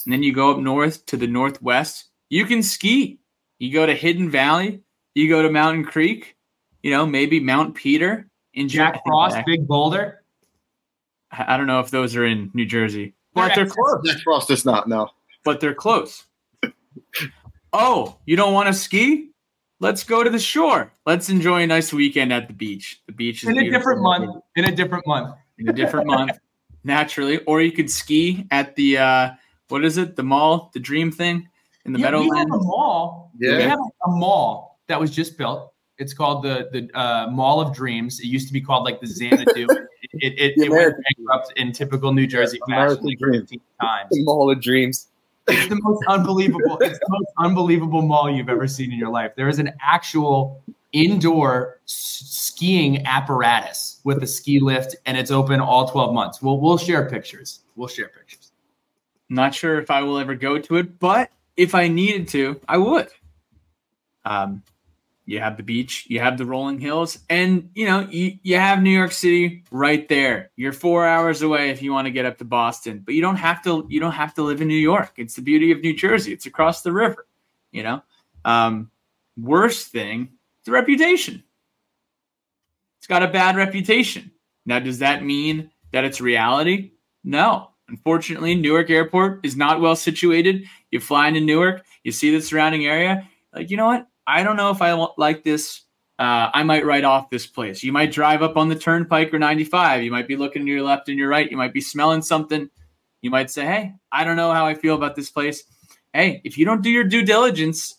And then you go up north to the northwest. You can ski. You go to Hidden Valley. You go to Mountain Creek. You know, maybe Mount Peter in Jack Frost, Big Boulder. I don't know if those are in New Jersey, but they're close. Jack Frost is not, no. But they're close. Oh, you don't want to ski? Let's go to the shore. Let's enjoy a nice weekend at the beach. The beach is In a different month. In a different month. in a different month naturally or you could ski at the uh what is it the mall the dream thing in the Yeah, we have a meadowlands mall. We Yeah. have a mall that was just built. It's called the the uh, Mall of Dreams. It used to be called like the Xanadu. It it, it, went bankrupt in typical New Jersey fashion like dream. 15 times. The Mall of Dreams. It's the most unbelievable. It's the most unbelievable mall you've ever seen in your life. There is an actual indoor skiing apparatus with a ski lift, and it's open all 12 months. We'll we'll share pictures. We'll share pictures. not sure if i will ever go to it but if i needed to i would um you have the beach you have the rolling hills and you know you, you have new york city right there. You're four hours away if you want to get up to boston but you don't have to you don't have to live in new york. It's the beauty of new jersey. It's across the river you know? Um worst thing the reputation. It's got a bad reputation. Now does that mean that it's reality? No. Unfortunately, Newark Airport is not well situated. You fly into Newark, you see the surrounding area. Like, you know what? I don't know if I like this. Uh, I might write off this place. You might drive up on the turnpike or 95. You might be looking to your left and your right. You might be smelling something. You might say, Hey, I don't know how I feel about this place. Hey, if you don't do your due diligence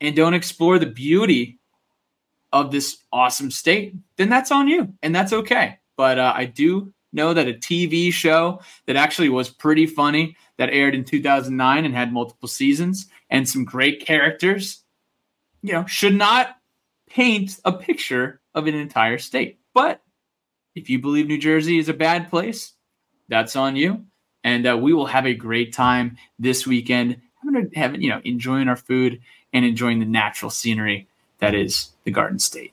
and don't explore the beauty of this awesome state, then that's on you and that's okay. But uh, I do know that a TV show that actually was pretty funny that aired in 2009 and had multiple seasons and some great characters, you know, should not paint a picture of an entire state. But if you believe New Jersey is a bad place, that's on you. And uh, we will have a great time this weekend, having, having you know, enjoying our food and enjoying the natural scenery that is the Garden State.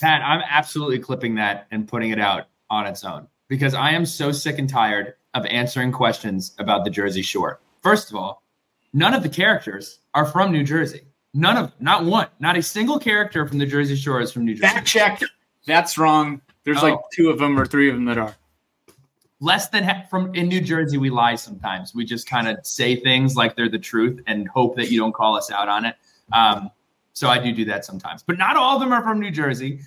Pat, I'm absolutely clipping that and putting it out on its own because I am so sick and tired of answering questions about the Jersey Shore. First of all, none of the characters are from New Jersey. None of, not one, not a single character from the Jersey Shore is from New Jersey. Fact check. That's wrong. There's oh. like two of them or three of them that are. Less than ha- from in New Jersey, we lie sometimes. We just kind of say things like they're the truth and hope that you don't call us out on it. Um, so I do do that sometimes, but not all of them are from New Jersey.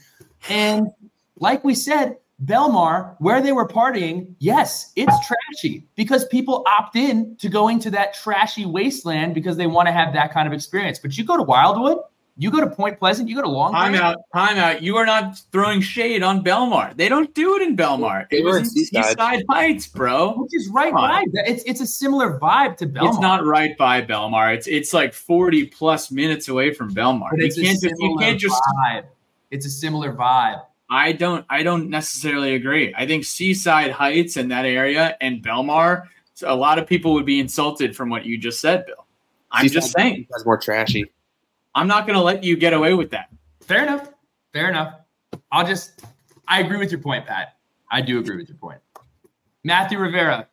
And like we said, Belmar, where they were partying, yes, it's trashy because people opt in to going to that trashy wasteland because they want to have that kind of experience. But you go to Wildwood, you go to Point Pleasant, you go to Long Time out, time out. You are not throwing shade on Belmar. They don't do it in Belmar. It was in Seaside Heights, bro. Which is right by. It's it's a similar vibe to Belmar. It's not right by Belmar. It's it's like 40 plus minutes away from Belmar. But you can't just you can't just vibe. It's a similar vibe. I don't I don't necessarily agree. I think Seaside Heights and that area and Belmar, a lot of people would be insulted from what you just said, Bill. I'm Seaside just saying. That's more trashy. I'm not going to let you get away with that. Fair enough. Fair enough. I'll just I agree with your point, Pat. I do agree with your point. Matthew Rivera,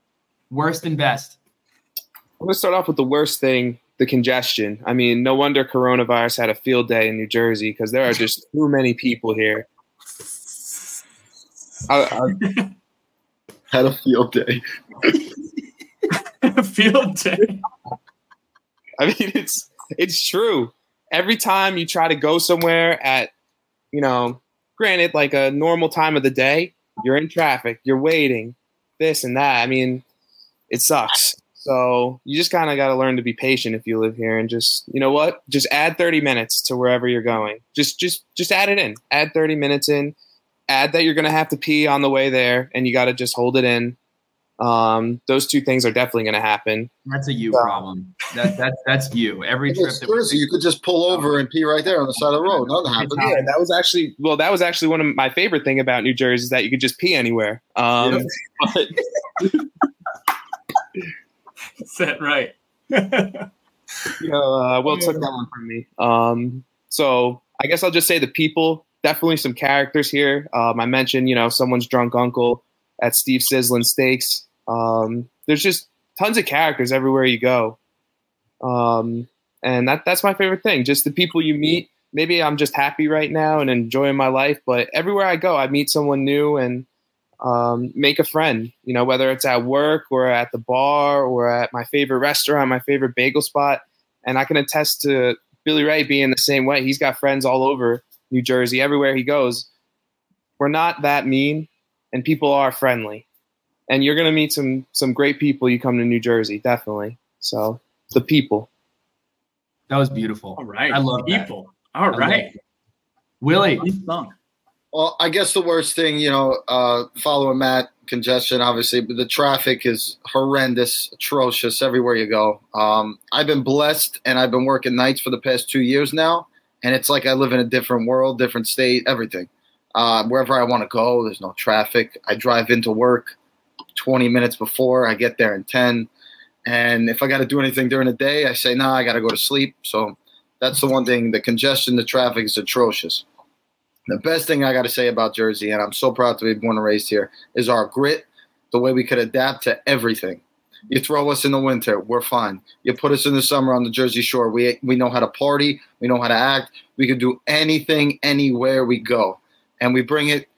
worst and best. I'm going to start off with the worst thing the congestion. I mean, no wonder coronavirus had a field day in New Jersey because there are just too many people here. I, I had a field day. field day. I mean, it's it's true. Every time you try to go somewhere at, you know, granted, like a normal time of the day, you're in traffic, you're waiting, this and that. I mean, it sucks. So you just kind of got to learn to be patient if you live here, and just you know what, just add 30 minutes to wherever you're going. Just just just add it in. Add 30 minutes in add that you're going to have to pee on the way there and you got to just hold it in. Um, those two things are definitely going to happen. That's a you problem. That, that, that's you. Every trip. Jersey, you could just pull over and pee right there on the side of the road. Nothing happens. Yeah, that was actually well. That was actually one of my favorite thing about New Jersey is that you could just pee anywhere. Um, yeah. that right? you know, uh, Will took that one from me. Um, so I guess I'll just say the people definitely some characters here. Um, I mentioned, you know, someone's drunk uncle at Steve Sizzlin Steaks. Um, there's just tons of characters everywhere you go. Um, and that that's my favorite thing. Just the people you meet. Maybe I'm just happy right now and enjoying my life, but everywhere I go, I meet someone new and um, make a friend. You know, whether it's at work or at the bar or at my favorite restaurant, my favorite bagel spot. And I can attest to Billy Ray being the same way. He's got friends all over New Jersey, everywhere he goes. We're not that mean, and people are friendly. And you're going to meet some some great people. You come to New Jersey, definitely. So the people. That was beautiful. All right, I love people. That. All right, Willie. Well, I guess the worst thing, you know, uh, following Matt, congestion, obviously, but the traffic is horrendous, atrocious everywhere you go. Um, I've been blessed and I've been working nights for the past two years now and it's like I live in a different world, different state, everything. Uh, wherever I want to go, there's no traffic. I drive into work 20 minutes before. I get there in 10. And if I got to do anything during the day, I say, nah, I got to go to sleep. So that's the one thing. The congestion, the traffic is atrocious. The best thing I got to say about Jersey, and I'm so proud to be born and raised here, is our grit, the way we could adapt to everything. You throw us in the winter, we're fine. You put us in the summer on the Jersey Shore, we we know how to party, we know how to act. We can do anything anywhere we go, and we bring it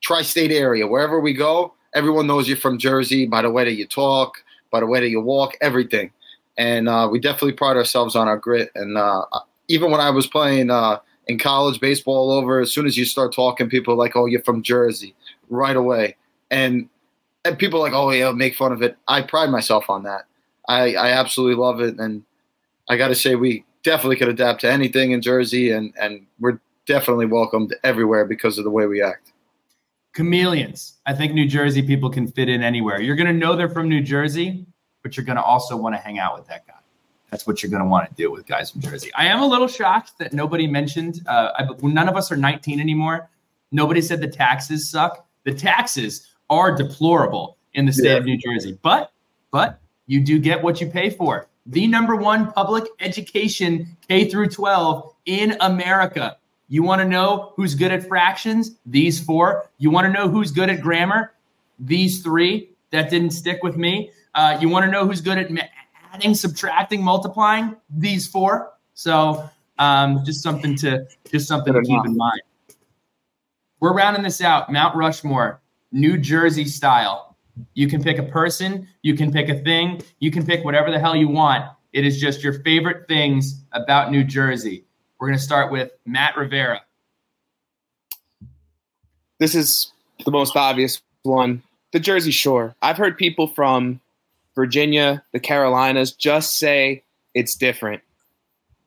tri-state area wherever we go. everyone knows you're from Jersey by the way that you talk, by the way that you walk, everything. And uh, we definitely pride ourselves on our grit. And uh, even when I was playing uh, in college baseball all over, as soon as you start talking, people are like, "Oh, you're from Jersey," right away. And and people are like, "Oh, yeah, make fun of it." I pride myself on that. I, I absolutely love it, and I got to say, we definitely could adapt to anything in Jersey, and and we're definitely welcomed everywhere because of the way we act. Chameleons. I think New Jersey people can fit in anywhere. You're to know they're from New Jersey, but you're to also want to hang out with that guy. That's what you're going to want to do with guys from Jersey. I am a little shocked that nobody mentioned. Uh, I, none of us are 19 anymore. Nobody said the taxes suck. The taxes are deplorable in the state yeah. of New Jersey, but but you do get what you pay for. The number one public education K through 12 in America. You want to know who's good at fractions? These four. You want to know who's good at grammar? These three. That didn't stick with me. Uh, you want to know who's good at adding, subtracting, multiplying? These four. So um, just something to just something to keep in mind. We're rounding this out. Mount Rushmore, New Jersey style. You can pick a person, you can pick a thing, you can pick whatever the hell you want. It is just your favorite things about New Jersey. We're going to start with Matt Rivera. This is the most obvious one the Jersey Shore. I've heard people from Virginia, the Carolinas just say it's different.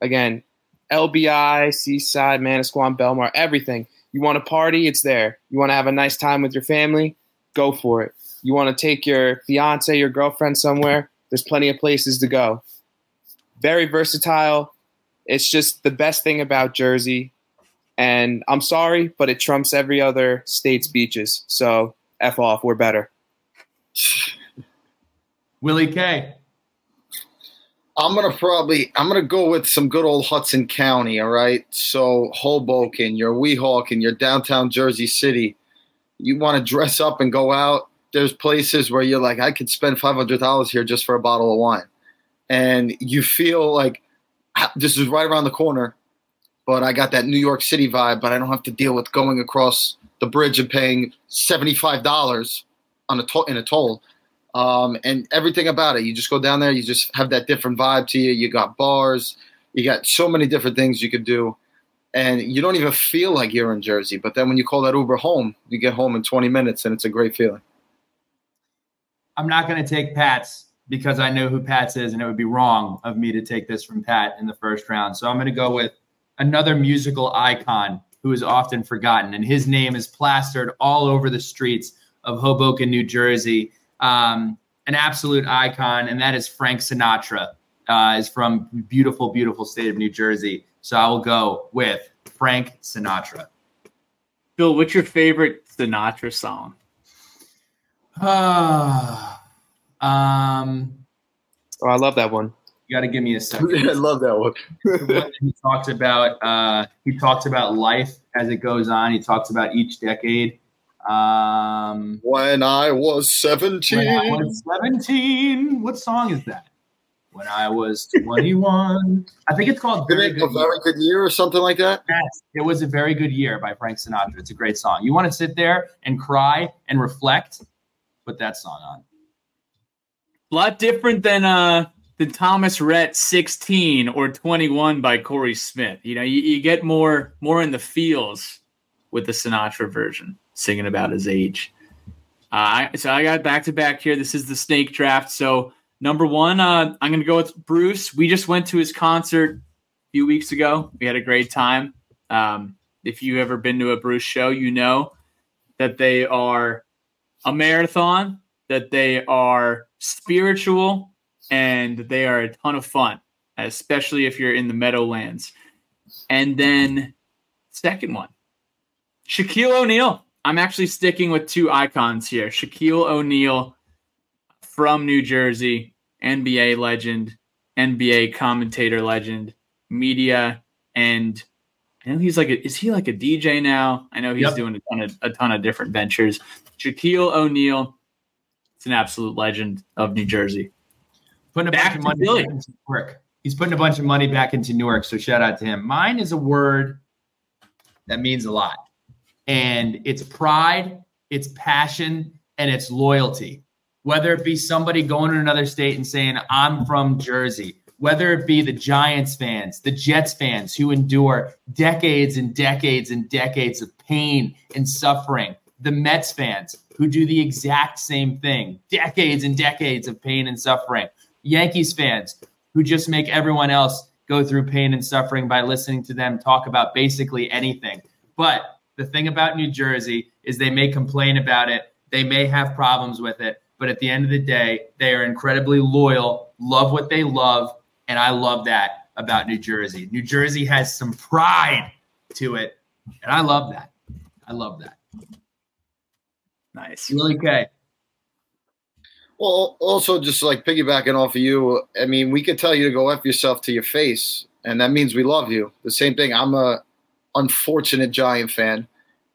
Again, LBI, Seaside, Manasquan, Belmar, everything. You want to party, it's there. You want to have a nice time with your family, go for it. You want to take your fiance, your girlfriend somewhere, there's plenty of places to go. Very versatile, it's just the best thing about Jersey. And I'm sorry, but it trumps every other state's beaches. So F off, we're better. Willie K. I'm gonna probably I'm gonna go with some good old Hudson County, all right? So Hoboken, your Weehawken, your downtown Jersey City. You want to dress up and go out. There's places where you're like, I could spend five hundred dollars here just for a bottle of wine. And you feel like ah, this is right around the corner, but I got that New York City vibe, but I don't have to deal with going across the bridge and paying $75 on a to- in a toll. Um, and everything about it. You just go down there, you just have that different vibe to you. You got bars, you got so many different things you could do. And you don't even feel like you're in Jersey. But then when you call that Uber home, you get home in 20 minutes and it's a great feeling. I'm not going to take Pat's because I know who Pat's is, and it would be wrong of me to take this from Pat in the first round. So I'm going to go with another musical icon who is often forgotten, and his name is plastered all over the streets of Hoboken, New Jersey. Um, an absolute icon, and that is Frank Sinatra. Uh, is from beautiful, beautiful state of New Jersey. So I will go with Frank Sinatra. Bill, what's your favorite Sinatra song? Ah. Um, oh, I love that one. You got to give me a second. I love that one. he talks about uh, he talks about life as it goes on. He talks about each decade. Um, when I was seventeen. When I was seventeen. What song is that? When I was twenty-one. I think it's called very good a very year. good year or something like that. Yes, it was a very good year by Frank Sinatra. It's a great song. You want to sit there and cry and reflect? Put that song on. A lot different than uh the Thomas Rhett 16 or 21 by Corey Smith. You know, you, you get more more in the feels with the Sinatra version, singing about his age. Uh, so I got back to back here. This is the snake draft. So number one, uh, I'm going to go with Bruce. We just went to his concert a few weeks ago. We had a great time. Um, if you've ever been to a Bruce show, you know that they are a marathon, that they are spiritual, and they are a ton of fun, especially if you're in the Meadowlands. And then, second one, Shaquille O'Neal. I'm actually sticking with two icons here Shaquille O'Neal from New Jersey, NBA legend, NBA commentator legend, media, and I know he's like a, is he like a DJ now? I know he's yep. doing a ton of a ton of different ventures. Shaquille O'Neal, it's an absolute legend of New Jersey. Putting a back bunch of money back into Newark. He's putting a bunch of money back into Newark. So shout out to him. Mine is a word that means a lot. And it's pride, it's passion, and it's loyalty. Whether it be somebody going to another state and saying, I'm from Jersey, whether it be the Giants fans, the Jets fans who endure decades and decades and decades of pain and suffering, the Mets fans who do the exact same thing, decades and decades of pain and suffering, Yankees fans who just make everyone else go through pain and suffering by listening to them talk about basically anything. But the thing about New Jersey is they may complain about it, they may have problems with it, but at the end of the day, they are incredibly loyal, love what they love, and I love that about New Jersey. New Jersey has some pride to it, and I love that. I love that. Nice. Willie K. Well, also just like piggybacking off of you, I mean, we could tell you to go f yourself to your face, and that means we love you. The same thing. I'm a unfortunate Giant fan,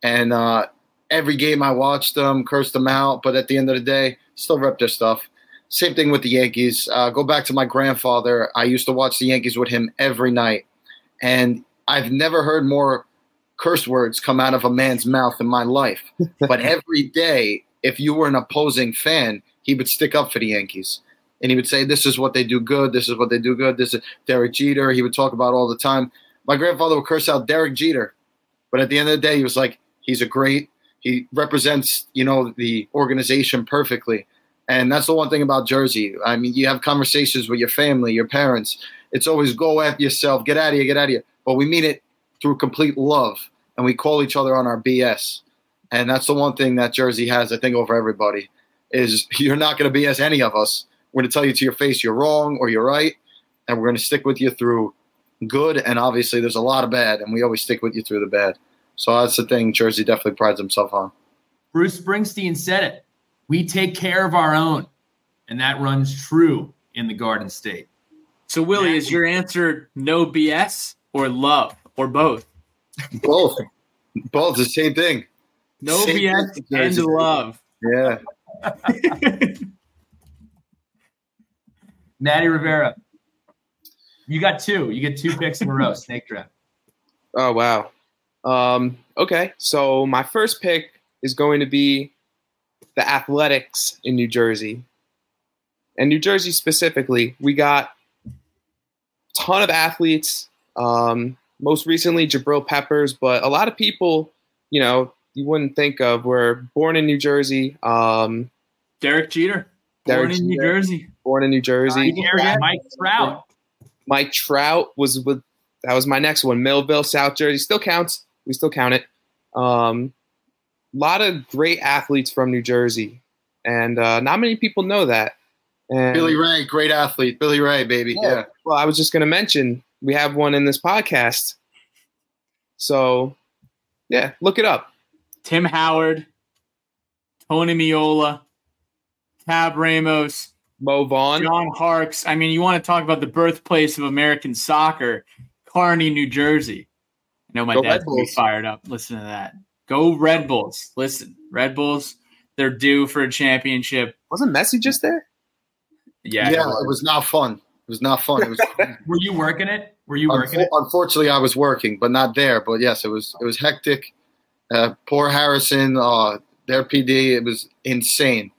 and uh, every game I watched them, cursed them out, but at the end of the day, still rep their stuff. Same thing with the Yankees. Uh, go back to my grandfather. I used to watch the Yankees with him every night, and I've never heard more curse words come out of a man's mouth in my life. but every day, if you were an opposing fan, he would stick up for the Yankees. And he would say, This is what they do good. This is what they do good. This is Derek Jeter. He would talk about all the time. My grandfather would curse out Derek Jeter. But at the end of the day, he was like, He's a great, he represents, you know, the organization perfectly. And that's the one thing about Jersey. I mean, you have conversations with your family, your parents. It's always go at yourself, get out of here, get out of here. But we mean it through complete love, and we call each other on our BS. And that's the one thing that Jersey has, I think, over everybody is you're not going to BS any of us. We're going to tell you to your face you're wrong or you're right, and we're going to stick with you through good. And obviously, there's a lot of bad, and we always stick with you through the bad. So that's the thing Jersey definitely prides himself on. Bruce Springsteen said it. We take care of our own, and that runs true in the Garden State. So, Willie, is your answer no BS or love or both? Both. Both the same thing. No Same BS thing, and Jersey. love. Yeah. Maddie Rivera, you got two. You get two picks in a row. Snake draft. Oh wow. Um, okay, so my first pick is going to be the Athletics in New Jersey, and New Jersey specifically. We got a ton of athletes. Um, most recently, Jabril Peppers, but a lot of people, you know, you wouldn't think of were born in New Jersey. Um, Derek Jeter, born Derek in New Jeter. Jersey. born in New Jersey. Mike Trout. Mike Trout was with that was my next one. Millville, South Jersey still counts. We still count it. Um, a lot of great athletes from New Jersey, and uh, not many people know that. And Billy Ray, great athlete. Billy Ray, baby. Yeah. Yeah. well, I was just going to mention we have one in this podcast. So, yeah, look it up. Tim Howard, Tony Meola, Tab Ramos, Mo Vaughn. John Harkes. I mean, you want to talk about the birthplace of American soccer, Kearny, New Jersey. I know my Go dad's Red gonna be fired up. Listen to that. Go Red Bulls. Listen, Red Bulls, they're due for a championship. Wasn't Messi just there? Yeah. Yeah, it was not fun. It was not fun. It was Were you working it? Were you working Unfor- it? unfortunately, I was working, but not there. But yes, it was it was hectic. Uh, poor Harrison, uh, their PD, it was insane.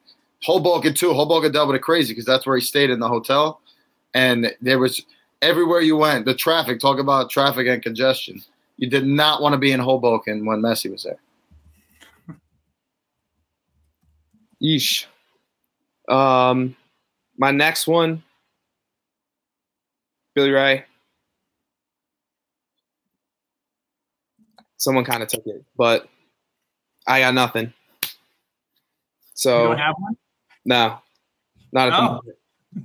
Hoboken too. Hoboken doubled it crazy because that's where he stayed in the hotel, and there was everywhere you went. The traffic. Talk about traffic and congestion. You did not want to be in Hoboken when Messi was there. Yeesh. Um, my next one, Billy Ray. Someone kind of took it, but I got nothing. You So don't have one? No, not at the moment.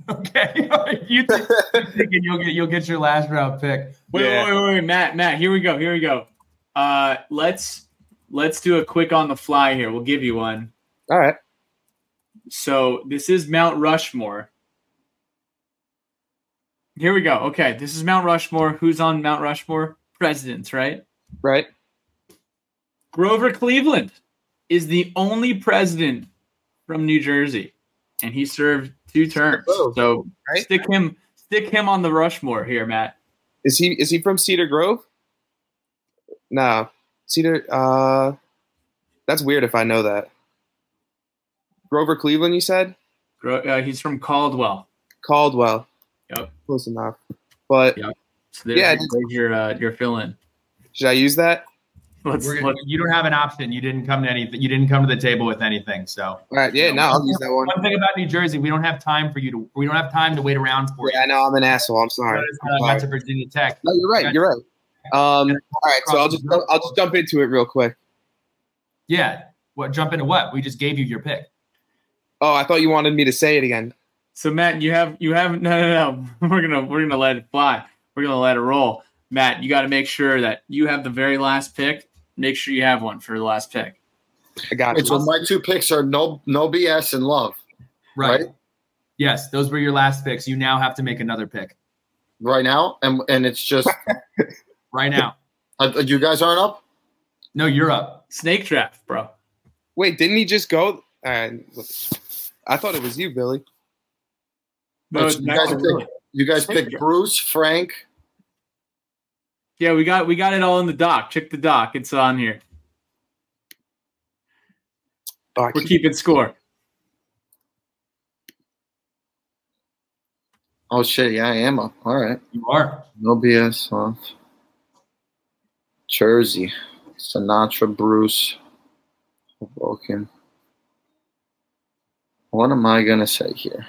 Okay. you think, you're thinking you'll get you'll get your last round pick. Wait, Yeah. wait, wait, wait, Matt, Matt, here we go. Here we go. Uh let's let's do a quick on the fly here. We'll give you one. All right. So this is Mount Rushmore. Here we go. Okay, this is Mount Rushmore. Who's on Mount Rushmore? Presidents, right? Right. Grover Cleveland is the only president from New Jersey, and he served two terms. So right. stick him, stick him on the Rushmore here, Matt. Is he is he from Cedar Grove? No. Cedar uh that's weird if I know that. Grover Cleveland, you said? Gro- Uh, he's from Caldwell. Caldwell. Yep. Close enough. But Yep. So there's, Yeah, your uh, your fill in. should I use that? Let's, We're, let's you don't have an option. You didn't come to anything. You didn't come to the table with anything. So All right. Yeah, no, I'll use that one. one thing about New Jersey, we don't have time for you to. We don't have time to wait around for Yeah, I know I'm an asshole. I'm sorry. Notice I'm sorry. got to Virginia Tech. No, you're right. You're right. Um, all right, so I'll just I'll just jump into it real quick. Yeah. What? Jump into what? We just gave you your pick. Oh, I thought you wanted me to say it again. So Matt, you have you have no no no. We're gonna we're gonna let it fly. We're gonna let it roll. Matt, you got to make sure that you have the very last pick. Make sure you have one for the last pick. I got Wait, so my two picks are no no BS and love. Right. Right. Yes, those were your last picks. You now have to make another pick right now, and and it's just right now. uh, you guys aren't up. No, you're up. Snake draft, bro. Wait, didn't he just go? Uh, I thought it was you, Billy. No, It's- it's you guys Matt. pick, you guys Snake picked. Bruce, Frank. Yeah, we got we got it all in the doc. Check the doc. It's on here. I We're keeping score. Oh shit! Yeah, I am up. All right. You are. No BS off. Jersey, Sinatra, Bruce, Vulcan. What am I gonna say here?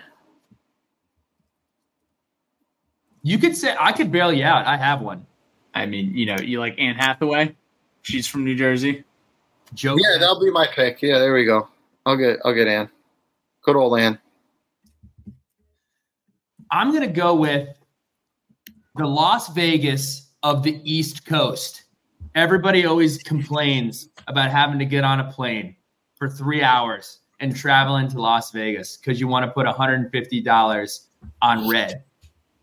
You could say I could bail you out. I have one. I mean, you know, you like Anne Hathaway. She's from New Jersey. Joe. Yeah, that'll be my pick. Yeah, there we go. I'll get I'll get Ann. Good old Anne. I'm going to go with the Las Vegas of the East Coast. Everybody always complains about having to get on a plane for three hours and travel into Las Vegas because you want to put $150 on red.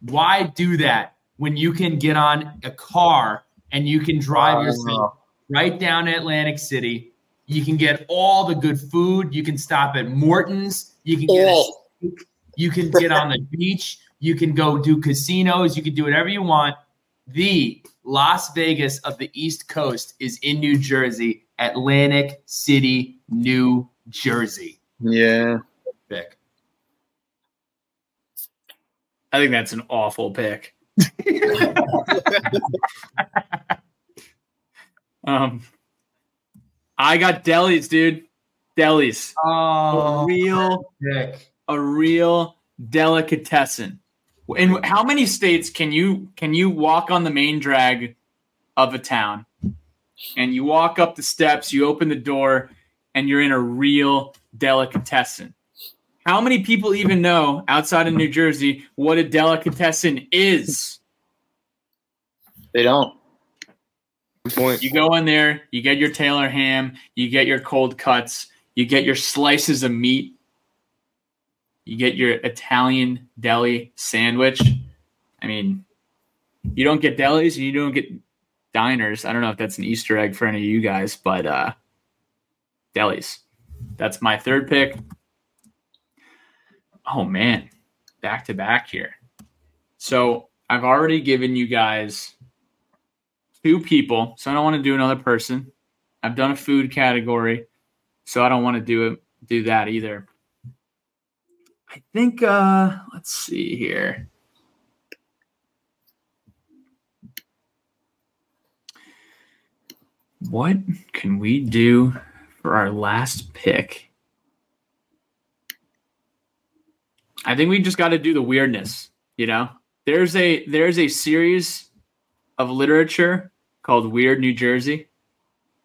Why do that when you can get on a car and you can drive oh, yourself right down to Atlantic City? You can get all the good food. You can stop at Morton's. You can get a oh. All. you can get on the beach. You can go do casinos. You can do whatever you want. The Las Vegas of the East Coast is in New Jersey, Atlantic City, New Jersey. Yeah. Pick. I think that's an awful pick. um, I got delis, dude. Delis. A Oh, real, pick. a real delicatessen. In how many states can you can you walk on the main drag of a town, and you walk up the steps, you open the door, and you're in a real delicatessen? How many people even know outside of New Jersey what a delicatessen is? They don't. Good point. You go in there, you get your Taylor ham, you get your cold cuts, you get your slices of meat, you get your Italian deli sandwich. I mean, you don't get delis and you don't get diners. I don't know if that's an Easter egg for any of you guys, but uh delis. That's my third pick. Oh man, back to back here. So I've already given you guys two people, so I don't want to do another person. I've done a food category, so I don't want to do it do that either. I think uh let's see here. What can we do for our last pick? I think we just got to do the weirdness, you know? There's a there's a series of literature called Weird New Jersey,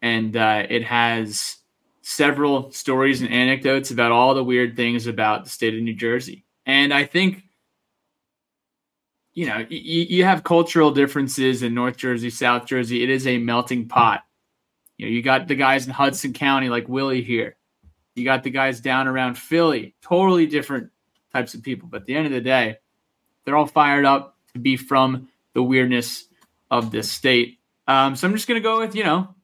and uh, it has several stories and anecdotes about all the weird things about the state of New Jersey. And I think, you know, y- you have cultural differences in North Jersey, South Jersey. It is a melting pot. You know, you got the guys in Hudson County like Willie here. You got the guys down around Philly, totally different types of people. But at the end of the day, they're all fired up to be from the weirdness of this state. Um, so I'm just gonna go with you know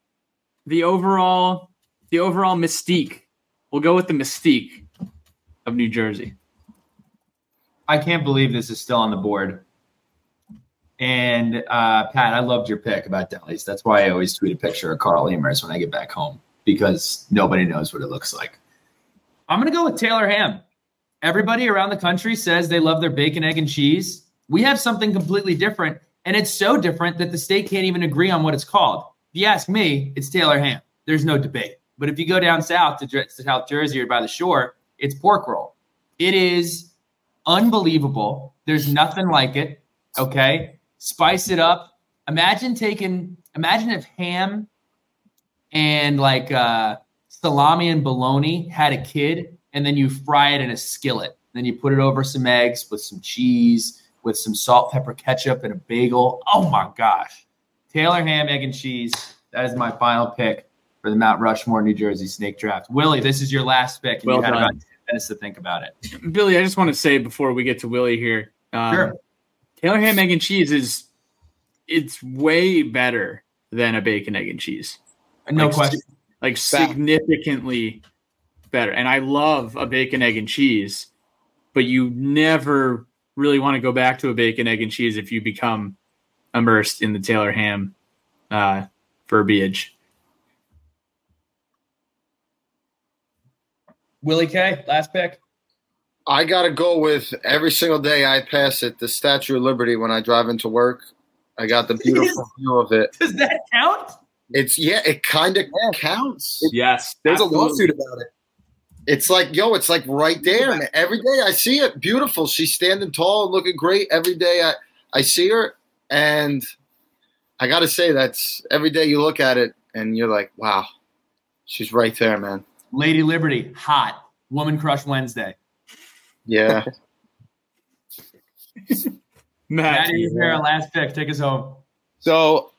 the overall the overall mystique. We'll go with the mystique of New Jersey. I can't believe this is still on the board. And uh, Pat, I loved your pick about delis. That's why I always tweet a picture of Carl Emers when I get back home because nobody knows what it looks like. I'm going to go with Taylor Ham. Everybody around the country says they love their bacon, egg, and cheese. We have something completely different, and it's so different that the state can't even agree on what it's called. If you ask me, it's Taylor Ham. There's no debate. But if you go down south to, to South Jersey or by the shore, it's pork roll. It is unbelievable. There's nothing like it. Okay. Spice it up. Imagine taking, imagine if ham and like uh, salami and bologna had a kid and then you fry it in a skillet. Then you put it over some eggs with some cheese, with some salt, pepper, ketchup, and a bagel. Oh my gosh. Taylor ham, egg, and cheese. That is my final pick for the Mount Rushmore, New Jersey snake draft. Willie, this is your last pick. Well you had done. about 10 minutes to think about it. Billy, I just want to say before we get to Willie here, um, Sure. Taylor ham, egg, and cheese is it's way better than a bacon, egg, and cheese. No Like, question. Like significantly better. And I love a bacon, egg, and cheese, but you never really want to go back to a bacon, egg, and cheese if you become immersed in the Taylor ham uh, verbiage. Willie K, last pick. I got to go with every single day I pass it, the Statue of Liberty when I drive into work. I got the beautiful view of it. Does that count? It's yeah, it kind of counts. Yes. There's a lawsuit about it. It's like yo, it's like right there, and every day I see it. Beautiful. She's standing tall, and looking great. Every day I I see her, and I got to say that's every day you look at it, and you're like, wow, she's right there, man. Lady Liberty, hot. Woman Crush Wednesday. Yeah. Matt, Maddie is there, last pick. Take us home. So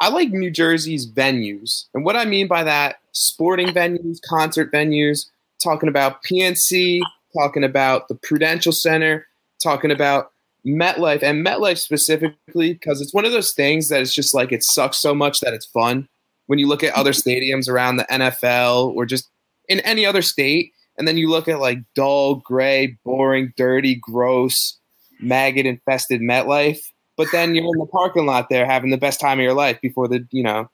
I like New Jersey's venues. And what I mean by that, sporting venues, concert venues, talking about PNC, talking about the Prudential Center, talking about MetLife, and MetLife specifically, because it's one of those things that it's just like it sucks so much that it's fun. When you look at other stadiums around the NFL or just in any other state, and then you look at like dull, gray, boring, dirty, gross, maggot infested MetLife, but then you're in the parking lot there having the best time of your life before the you know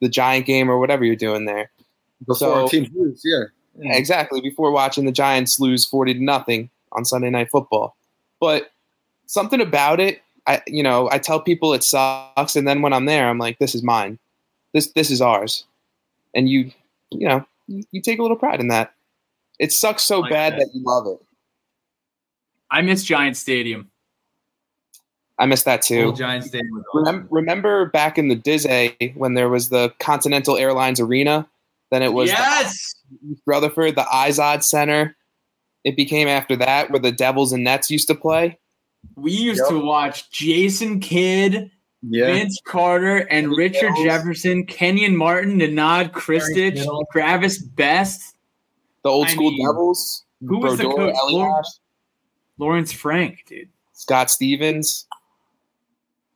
the giant game or whatever you're doing there. Before So- teams lose, yeah. Yeah, exactly. Before watching the Giants lose forty to nothing on Sunday Night Football, but something about it, I you know I tell people it sucks, and then when I'm there, I'm like, this is mine, this this is ours, and you you know you, you take a little pride in that. It sucks so Like bad that. that you love it. I miss Giant Stadium. I missed that too. Old Giant Stadium. was awesome. Remember, remember back in the Disney when there was the Continental Airlines Arena? Then it was yes. the Rutherford, the Izod Center. It became after that where the Devils and Nets used to play. We used Yep. to watch Jason Kidd, Yeah. Vince Carter, and Richard Mills. Jefferson, Kenyon Martin, Nenad Krstic, Travis Best, The old I school mean, Devils. who was the coach? Elias, Lawrence Frank, dude. Scott Stevens.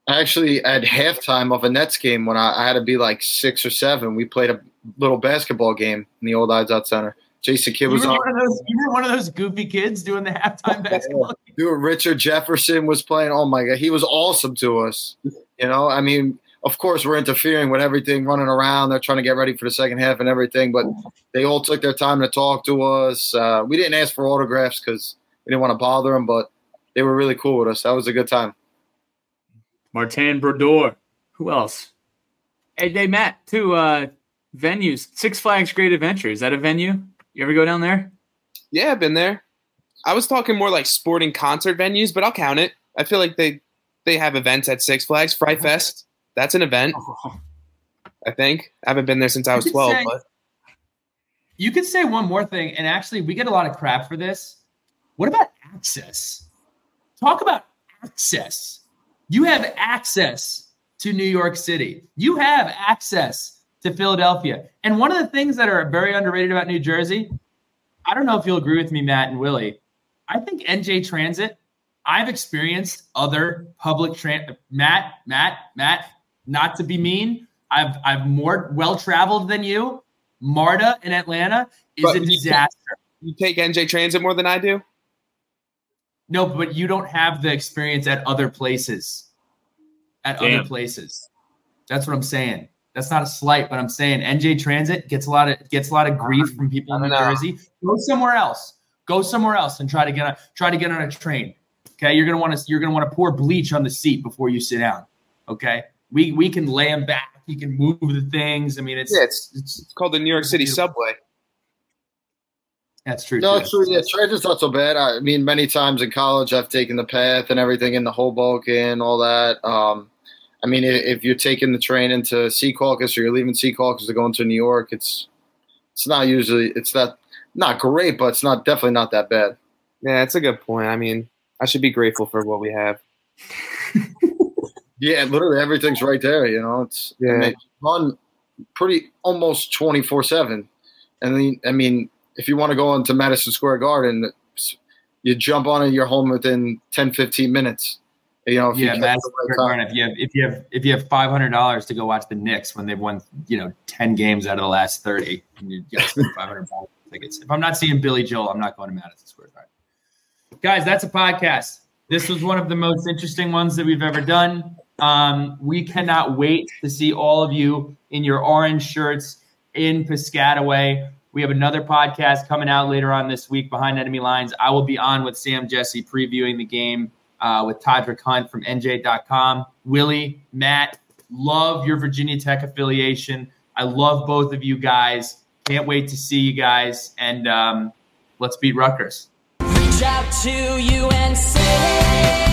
Actually, at halftime of a Nets game, when I, I had to be like six or seven, we played a little basketball game in the old Izod Center. Jason Kidd was on. one of those, you were one of those goofy kids doing the halftime basketball. Dude, Richard Jefferson was playing. Oh my god, he was awesome to us. You know, I mean, of course we're interfering with everything, running around. They're trying to get ready for the second half and everything, but they all took their time to talk to us. Uh, we didn't ask for autographs because we didn't want to bother them, but they were really cool with us. That was a good time. Martin Brodeur. Who else? Hey, they met two uh, venues. Six Flags Great Adventure. Is that a venue? You ever go down there? Yeah, I've been there. I was talking more like sporting concert venues, but I'll count it. I feel like they they have events at Six Flags. Fright Fest. That's an event, I think. I haven't been there since I was 12, say- but You could say one more thing, and actually, we get a lot of crap for this. What about access? Talk about access. You have access to New York City. You have access to Philadelphia. And one of the things that are very underrated about New Jersey, I don't know if you'll agree with me, Matt and Willie. I think NJ Transit. I've experienced other public transit. Matt, Matt, Matt. Not to be mean, I've I've more well traveled than you. MARTA in Atlanta is But a you- disaster. you take NJ Transit more than I do. No, but you don't have the experience at other places. At Damn. other places. That's what I'm saying. That's not a slight, but I'm saying NJ Transit gets a lot of gets a lot of grief from people in New Jersey. Go somewhere else. Go somewhere else and try to get on try to get on a train. Okay, you're gonna want to you're gonna want to pour bleach on the seat before you sit down. Okay, we we can lay them back. He can move the things. I mean, it's yeah, it's it's, it's called the New York City subway. That's true. No, too. it's true. Yeah, transit's not so bad. I mean, many times in college, I've taken the path and everything in the whole Hoboken, all that. Um, I mean, if you're taking the train into Secaucus or you're leaving Secaucus to go into New York, it's it's not usually it's not not great, but it's not definitely not that bad. Yeah, that's a good point. I mean, I should be grateful for what we have. yeah, literally everything's right there. You know, it's yeah, I mean, run pretty almost twenty four seven. And then I mean, if you want to go into Madison Square Garden, you jump on it, you're home within 10, 15 minutes. You know, if yeah, you Madison Square Garden. If you have if you have if you have five hundred dollars to go watch the Knicks when they've won, you know, ten games out of the last thirty, and you got spend five hundred tickets. If I'm not seeing Billy Joel, I'm not going to Madison Square Garden. Guys, that's a podcast. This was one of the most interesting ones that we've ever done. Um, we cannot wait to see all of you in your orange shirts in Piscataway. We have another podcast coming out later on this week behind enemy lines. I will be on with Sam Jesse previewing the game uh, with Todrick Hunt from NJ.com. Willie, Matt, love your Virginia Tech affiliation. I love both of you guys. Can't wait to see you guys. And um, let's beat Rutgers. Reach out to UNC.